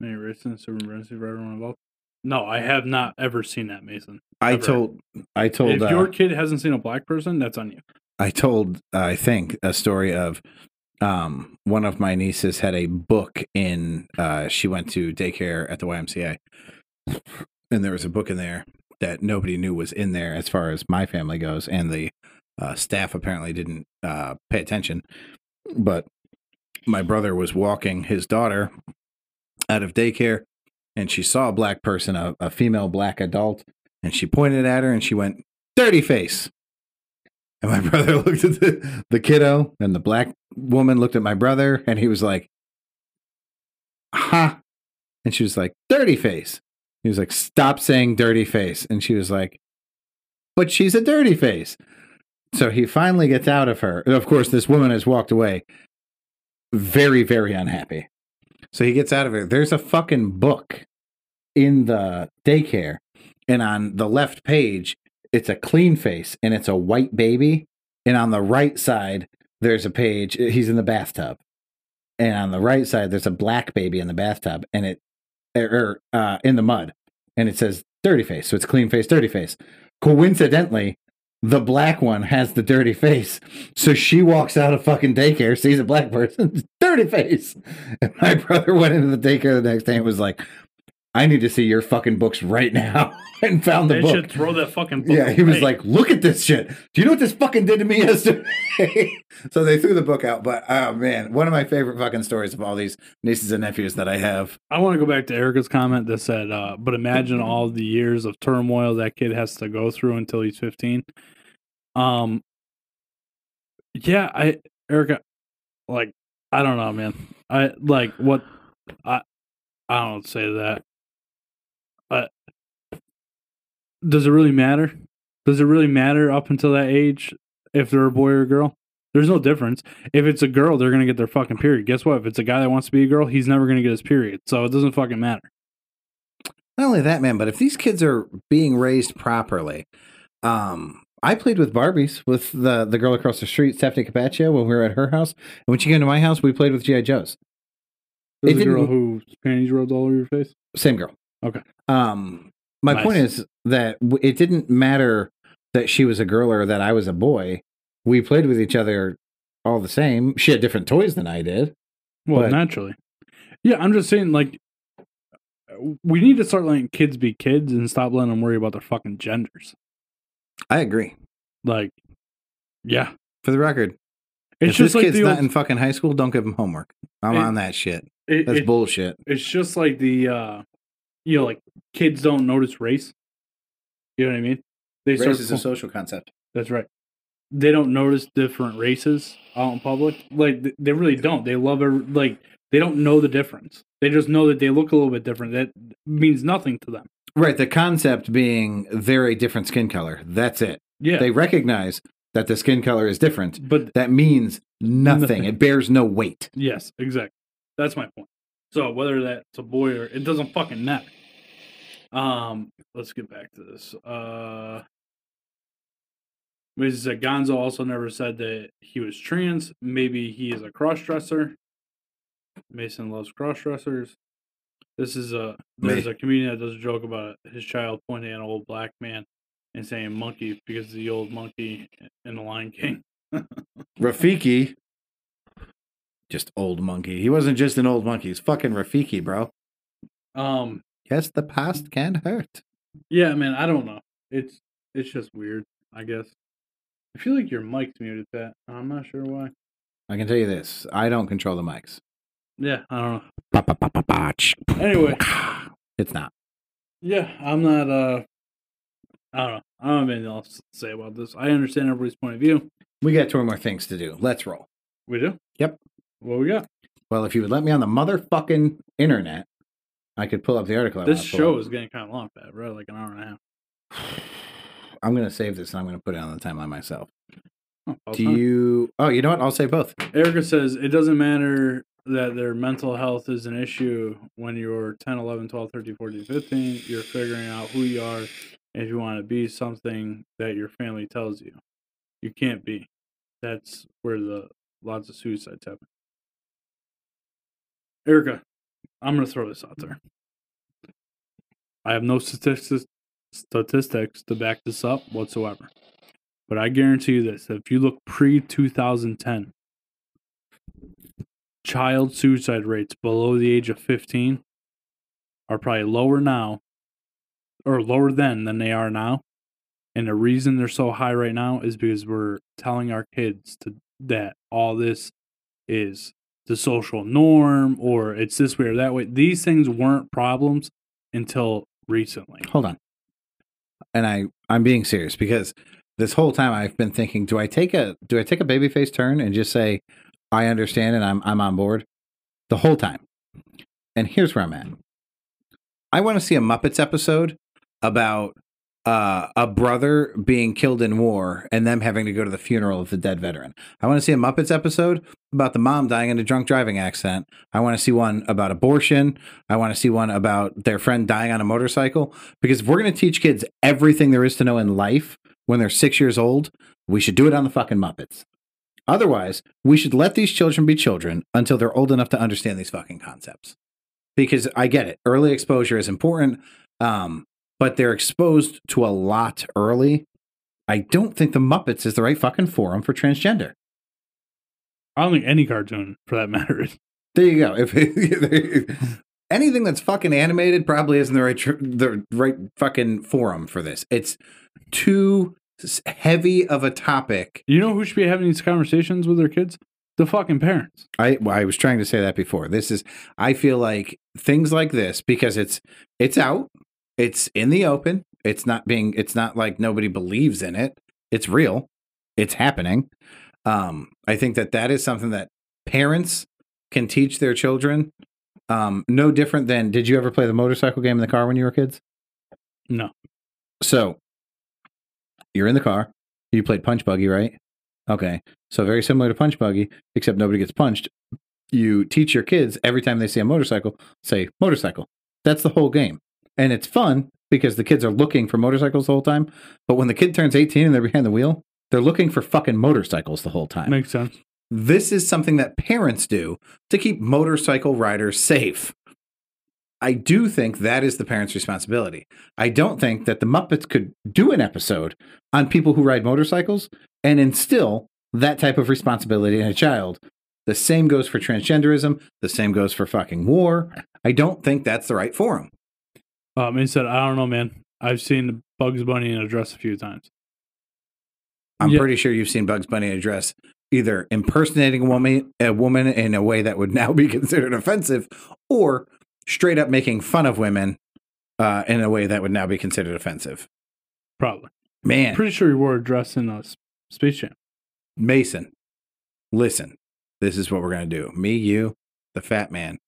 many racing super emergency for everyone involved? No, I have not ever seen that, Mason. I told, I told, if uh, your kid hasn't seen a black person, that's on you. I told, uh, I think, a story of um, one of my nieces had a book in, uh, she went to daycare at the YMCA, and there was a book in there that nobody knew was in there as far as my family goes, and the uh, staff apparently didn't uh, pay attention. But my brother was walking his daughter out of daycare, and she saw a black person, a, a female black adult, and she pointed at her and she went, Dirty face. And my brother looked at the, the kiddo, and the black woman looked at my brother, and he was like, huh. And she was like, dirty face. He was like, stop saying dirty face. And she was like, but she's a dirty face. So he finally gets out of her. Of course, this woman has walked away very, very unhappy. So he gets out of her. There's a fucking book in the daycare. And on the left page, it's a clean face and it's a white baby. And on the right side, there's a page. He's in the bathtub. And on the right side, there's a black baby in the bathtub and it, or uh, in the mud. And it says dirty face. So it's clean face, dirty face. Coincidentally, the black one has the dirty face. So she walks out of fucking daycare, sees a black person, dirty face. And my brother went into the daycare the next day and was like, I need to see your fucking books right now. and found the They book. should throw that fucking book. Yeah, he was like, "Look at this shit. Do you know what this fucking did to me yesterday?" so they threw the book out. But oh man, one of my favorite fucking stories of all these nieces and nephews that I have. I want to go back to Erica's comment that said, uh, but imagine all the years of turmoil that kid has to go through until he's 15. Um, yeah, I, Erica, like, I don't know, man. I like what I, I don't say that. Uh, does it really matter? Does it really matter up until that age if they're a boy or a girl? There's no difference. If it's a girl, they're gonna get their fucking period. Guess what? If it's a guy that wants to be a girl, he's never gonna get his period. So it doesn't fucking matter. Not only that, man, but if these kids are being raised properly, um, I played with Barbies with the the girl across the street, Stephanie Capaccio, when we were at her house. And when she came to my house, we played with GI Joes. There's It a girl whose panties rubbed all over your face. Same girl. Okay. Um, my Nice. point is that it didn't matter that she was a girl or that I was a boy. We played with each other all the same. She had different toys than I did. Well, But- naturally. Yeah, I'm just saying, like, we need to start letting kids be kids and stop letting them worry about their fucking genders. I agree. Like, yeah, For the record, it's if just this like kid's the not old, in fucking high school, don't give him homework. I'm It- on that shit. it- That's it- bullshit. it's just like the, uh, you know, like kids don't notice race. You know what I mean? They start Race is a social concept. That's right. They don't notice different races out in public. Like they really don't. They love every, like they don't know the difference. They just know that they look a little bit different. That means nothing to them. Right. The concept being they're a different skin color. That's it. Yeah. They recognize that the skin color is different. but That means nothing. Nothing. It bears no weight. yes, exactly. That's my point. So whether that's a boy or it doesn't fucking matter. Um, let's get back to this. Uh said Gonzo also never said that he was trans. Maybe he is a crossdresser. Mason loves crossdressers. This is a there's Me. a comedian that does a joke about his child pointing at an old black man and saying monkey because of the old monkey in the Lion King. Rafiki. Just old monkey. He wasn't just an old monkey. He's fucking Rafiki, bro. Um, Yes, the past can hurt. yeah, man, I don't know. It's it's just weird, I guess. I feel like your mic's muted, Pat. I'm not sure why. I can tell you this. I don't control the mics. Yeah, I don't know. Anyway, It's not. yeah, I'm not. uh I don't know. I don't have anything else to say about this. I understand everybody's point of view. We got two more things to do. Let's roll. We do. Yep. What we got? Well, if you would let me on the motherfucking internet, I could pull up the article. I This show up. is getting kind of long, Pat. Right, like an hour and a half. I'm going to save this and I'm going to put it on the timeline myself. Oh, Do time. you? Oh, you know what? I'll say both. Erica says it doesn't matter that their mental health is an issue when you're 10, 11, 12, 13, 14, 15. You're figuring out who you are if you want to be something that your family tells you. You can't be. That's where the lots of suicides happen. Erica, I'm going to throw this out there. I have no statistics statistics to back this up whatsoever. But I guarantee you this: if you look pre 2010, child suicide rates below the age of 15 are probably lower now, or lower then than they are now. And the reason they're so high right now is because we're telling our kids to that all this is the social norm or it's this way or that way. These things weren't problems until recently. Hold on. And I I'm being serious because this whole time I've been thinking, do I take a do I take a babyface turn and just say I understand and I'm I'm on board the whole time. And here's where I'm at. I want to see a Muppets episode about uh, a brother being killed in war and them having to go to the funeral of the dead veteran. I want to see a Muppets episode about the mom dying in a drunk driving accident. I want to see one about abortion. I want to see one about their friend dying on a motorcycle. Because if we're going to teach kids everything there is to know in life when they're six years old, we should do it on the fucking Muppets. Otherwise, we should let these children be children until they're old enough to understand these fucking concepts. Because I get it, early exposure is important, um, but they're exposed to a lot early. I don't think the Muppets is the right fucking forum for transgender. I don't think any cartoon, for that matter. There you go. If anything that's fucking animated probably isn't the right tr- the right fucking forum for this. It's too heavy of a topic. You know who should be having these conversations with their kids? The fucking parents. I well, I was trying to say that before. This is I feel like things like this because it's it's out, it's in the open. It's not being it's not like nobody believes in it. It's real. It's happening. Um I think that that is something that parents can teach their children. Um no different than did you ever play the motorcycle game in the car when you were kids? No. So you're in the car. You played Punch Buggy, right? Okay. So very similar to Punch Buggy, except nobody gets punched. You teach your kids every time they see a motorcycle, say motorcycle. That's the whole game. And it's fun because the kids are looking for motorcycles the whole time. But when the kid turns 18 and they're behind the wheel, they're looking for fucking motorcycles the whole time. Makes sense. This is something that parents do to keep motorcycle riders safe. I do think that is the parents' responsibility. I don't think that the Muppets could do an episode on people who ride motorcycles and instill that type of responsibility in a child. The same goes for transgenderism. The same goes for fucking war. I don't think that's the right forum. Um, he said, I don't know, man. I've seen Bugs Bunny in a dress a few times. I'm Yeah. pretty sure you've seen Bugs Bunny in a dress." either impersonating a woman, a woman in a way that would now be considered offensive, or straight up making fun of women uh, in a way that would now be considered offensive. Probably. Man, Pretty sure he wore a dress in a Space Jam. Mason, listen, this is what we're going to do. Me, you, the fat man,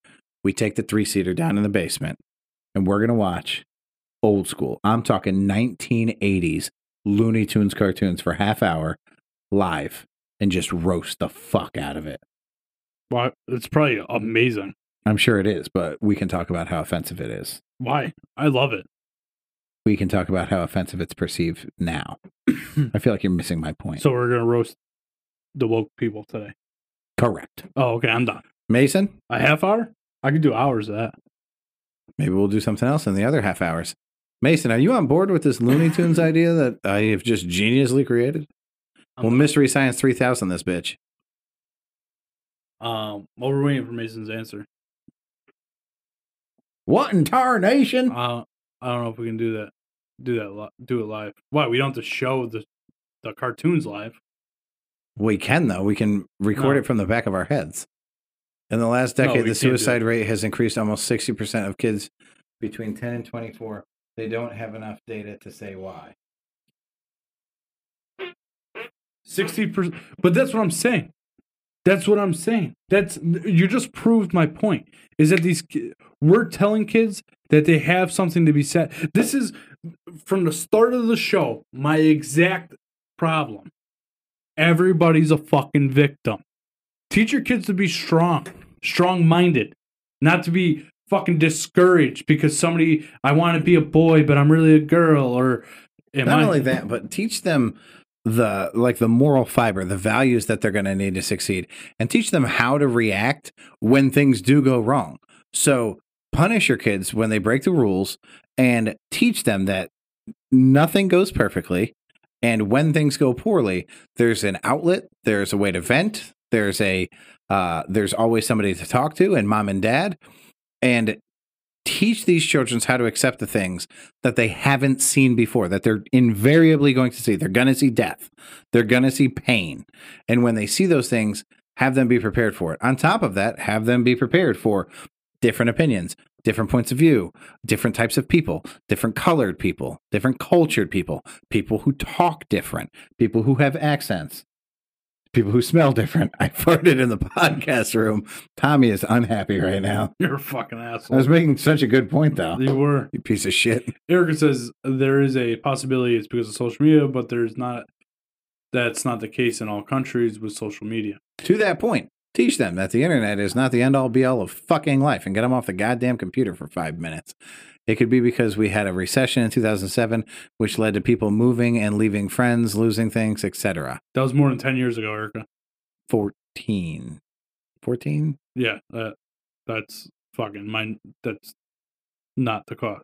we take the three seater down in the basement and we're going to watch old school. I'm talking 1980s Looney Tunes cartoons for half hour live and just roast the fuck out of it. Why? It's probably amazing. I'm sure it is, but we can talk about how offensive it is. Why? I love it. We can talk about how offensive it's perceived now. I feel like you're missing my point. So we're gonna roast the woke people today. Correct. Oh, okay. I'm done. Mason, A half hour? I could do hours of that. Maybe we'll do something else in the other half hours. Mason, are you on board with this Looney Tunes idea that I have just geniusly created? I'm Well. Mystery Science 3000, this bitch. Um, well, we're waiting for Mason's answer. What in tarnation? Uh, I don't know if we can do that. Do that. Li- do it live. Why? We don't have to show the the cartoons live. We can, though. We can record No. it from the back of our heads. In the last decade, we the suicide rate has increased almost 60% of kids between 10 and 24. They don't have enough data to say why. Sixty percent. But that's what I'm saying. That's what I'm saying. That's you just proved my point. Is that these we're telling kids that they have something to be said. This is from the start of the show my exact problem. Everybody's a fucking victim. Teach your kids to be strong, strong minded, not to be fucking discouraged because somebody I want to be a boy but I'm really a girl or Not I only that, but teach them the like the moral fiber, the values that they're going to need to succeed, and teach them how to react when things do go wrong. So punish your kids when they break the rules, and teach them that nothing goes perfectly, and when things go poorly, there's an outlet, there's a way to vent, there's a uh, there's always somebody to talk to, and mom and dad, and teach these children how to accept the things that they haven't seen before, that they're invariably going to see. They're going to see death, they're going to see pain. And when they see those things, have them be prepared for it. On top of that, have them be prepared for different opinions, different points of view, different types of people, different colored people, different cultured people, people who talk different, people who have accents. People who smell different. I farted in the podcast room. Tommy is unhappy right now. You're a fucking asshole. I was making such a good point, though. You were. You piece of shit. Erica says there is a possibility it's because of social media, but there's not. That's not the case in all countries with social media. To that point, teach them that the internet is not the end all be all of fucking life and get them off the goddamn computer for five minutes. It could be because we had a recession in 2007, which led to people moving and leaving friends, losing things, etc. That was more than ten years ago, Erica. 14. 14? Yeah, that that's fucking mine. That's not the cause.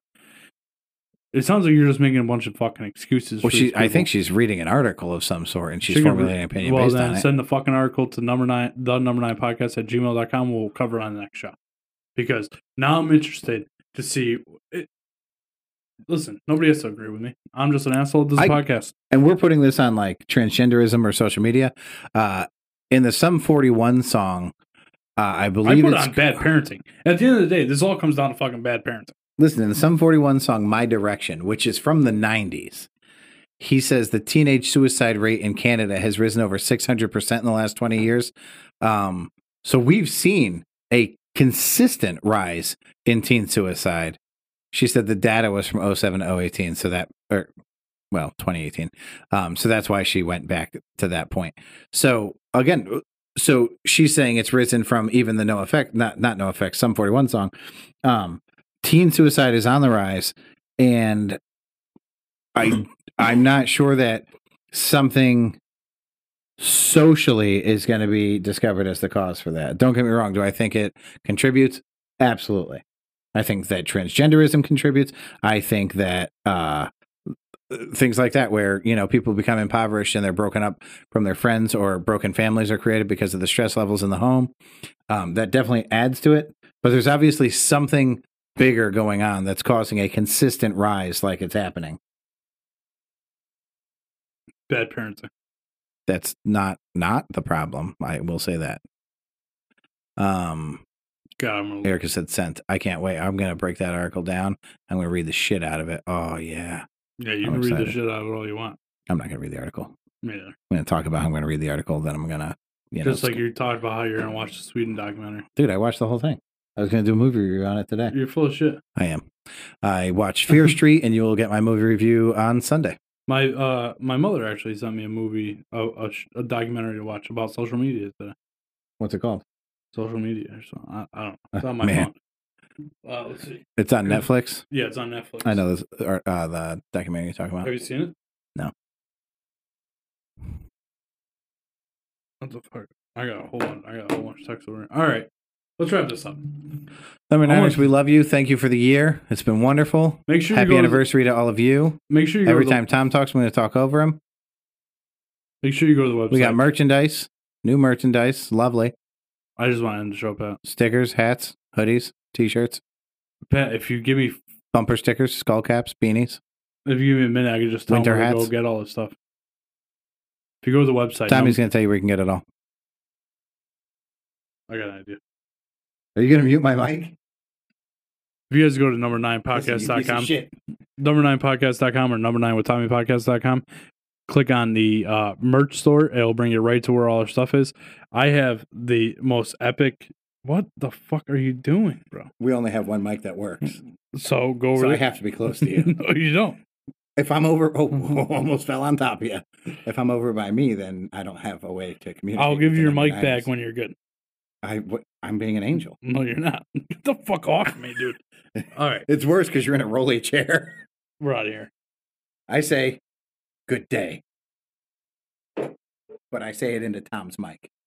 It sounds like you're just making a bunch of fucking excuses. Well, for she, I think she's reading an article of some sort and she's She formulating an opinion well, based then on it. send the fucking article to number nine, the number nine podcast at gmail.com. We'll cover it on the next show. Because now I'm interested to see. It, listen, nobody has to agree with me. I'm just an asshole at this I- podcast. and we're putting this on like transgenderism or social media. Uh, in the Sum 41 song, uh, I I believe put it it's on bad parenting. At the end of the day, this all comes down to fucking bad parenting. Listen, in the Sum 41 song, My Direction, which is from the 90s, he says the teenage suicide rate in Canada has risen over 600% in the last 20 years. Um, so we've seen a consistent rise in teen suicide. She said the data was from 07 to 018, so that, or well, 2018. Um, so that's why she went back to that point. So again, so she's saying it's risen from even the no effect, not not no effect, Sum 41 song. Um, teen suicide is on the rise and I I'm not sure that something socially is going to be discovered as the cause for that. Don't get me wrong. Do I think it contributes? Absolutely. I think that transgenderism contributes. I think that uh, things like that, where you know people become impoverished and they're broken up from their friends, or broken families are created because of the stress levels in the home. Um, that definitely adds to it. But there's obviously something bigger going on that's causing a consistent rise, like it's happening. Bad parenting. That's not not the problem. I will say that. Um, God, I'm gonna, Erica said sent. I can't wait. I'm gonna break that article down. I'm gonna read the shit out of it. Oh yeah. yeah, you I'm can read the shit out of it all you want. I'm not gonna read the article. Me neither. I'm gonna talk about how I'm gonna read the article. Then I'm gonna, you know, Just like sk- you talked about how you're gonna watch the Sweden documentary. dude. I watched the whole thing. I was gonna do a movie review on it today. You're full of shit. I am. I watched Fear Street, and you will get my movie review on Sunday. My uh, my mother actually sent me a movie, a, a, sh- a documentary to watch about social media today. What's it called? Social media or something. I, I don't know. It's on my Man. phone. Uh, let's see. It's on. Netflix. Yeah, it's on Netflix. I know this. Or, uh, the documentary you're talking about. Have you seen it? No. What the fuck? I got a whole. I got a whole bunch of text over. Here. All right, let's wrap this up. Number niners, we love you. Thank you for the year. It's been wonderful. Make sure you Happy go to the- anniversary to all of you. Make sure you go Every to the- time Tom talks, I'm going to talk over him. Make sure you go to the website. We got merchandise, new merchandise, lovely I just wanted to show Pat. stickers, hats, hoodies, t-shirts, Pat, if you give me bumper stickers, skull caps, beanies. if you give me a minute, I can just tell Winter him to go get all this stuff. If you go to the website, Tommy's num- going to tell you where you can get it all. I got an idea. Are you going to mute my mic? If you guys go to number nine Listen, you piece of podcast.com, number nine podcast.com or number nine with Tommy podcast.com, click on the uh, merch store. It'll bring you right to where all our stuff is. I have the most epic. What the fuck are you doing, bro? We only have one mic that works. So go over So I have to be close to you. no, you don't. if I'm over, oh, almost fell on top of you. If I'm over by me, then I don't have a way to communicate. I'll give you your mic back when you're good. I, what, I'm being an angel. No, you're not. Get the fuck off me, dude. All right, It's worse because you're in a rolly chair. we're out of here. I say, good day. But I say it into Tom's mic.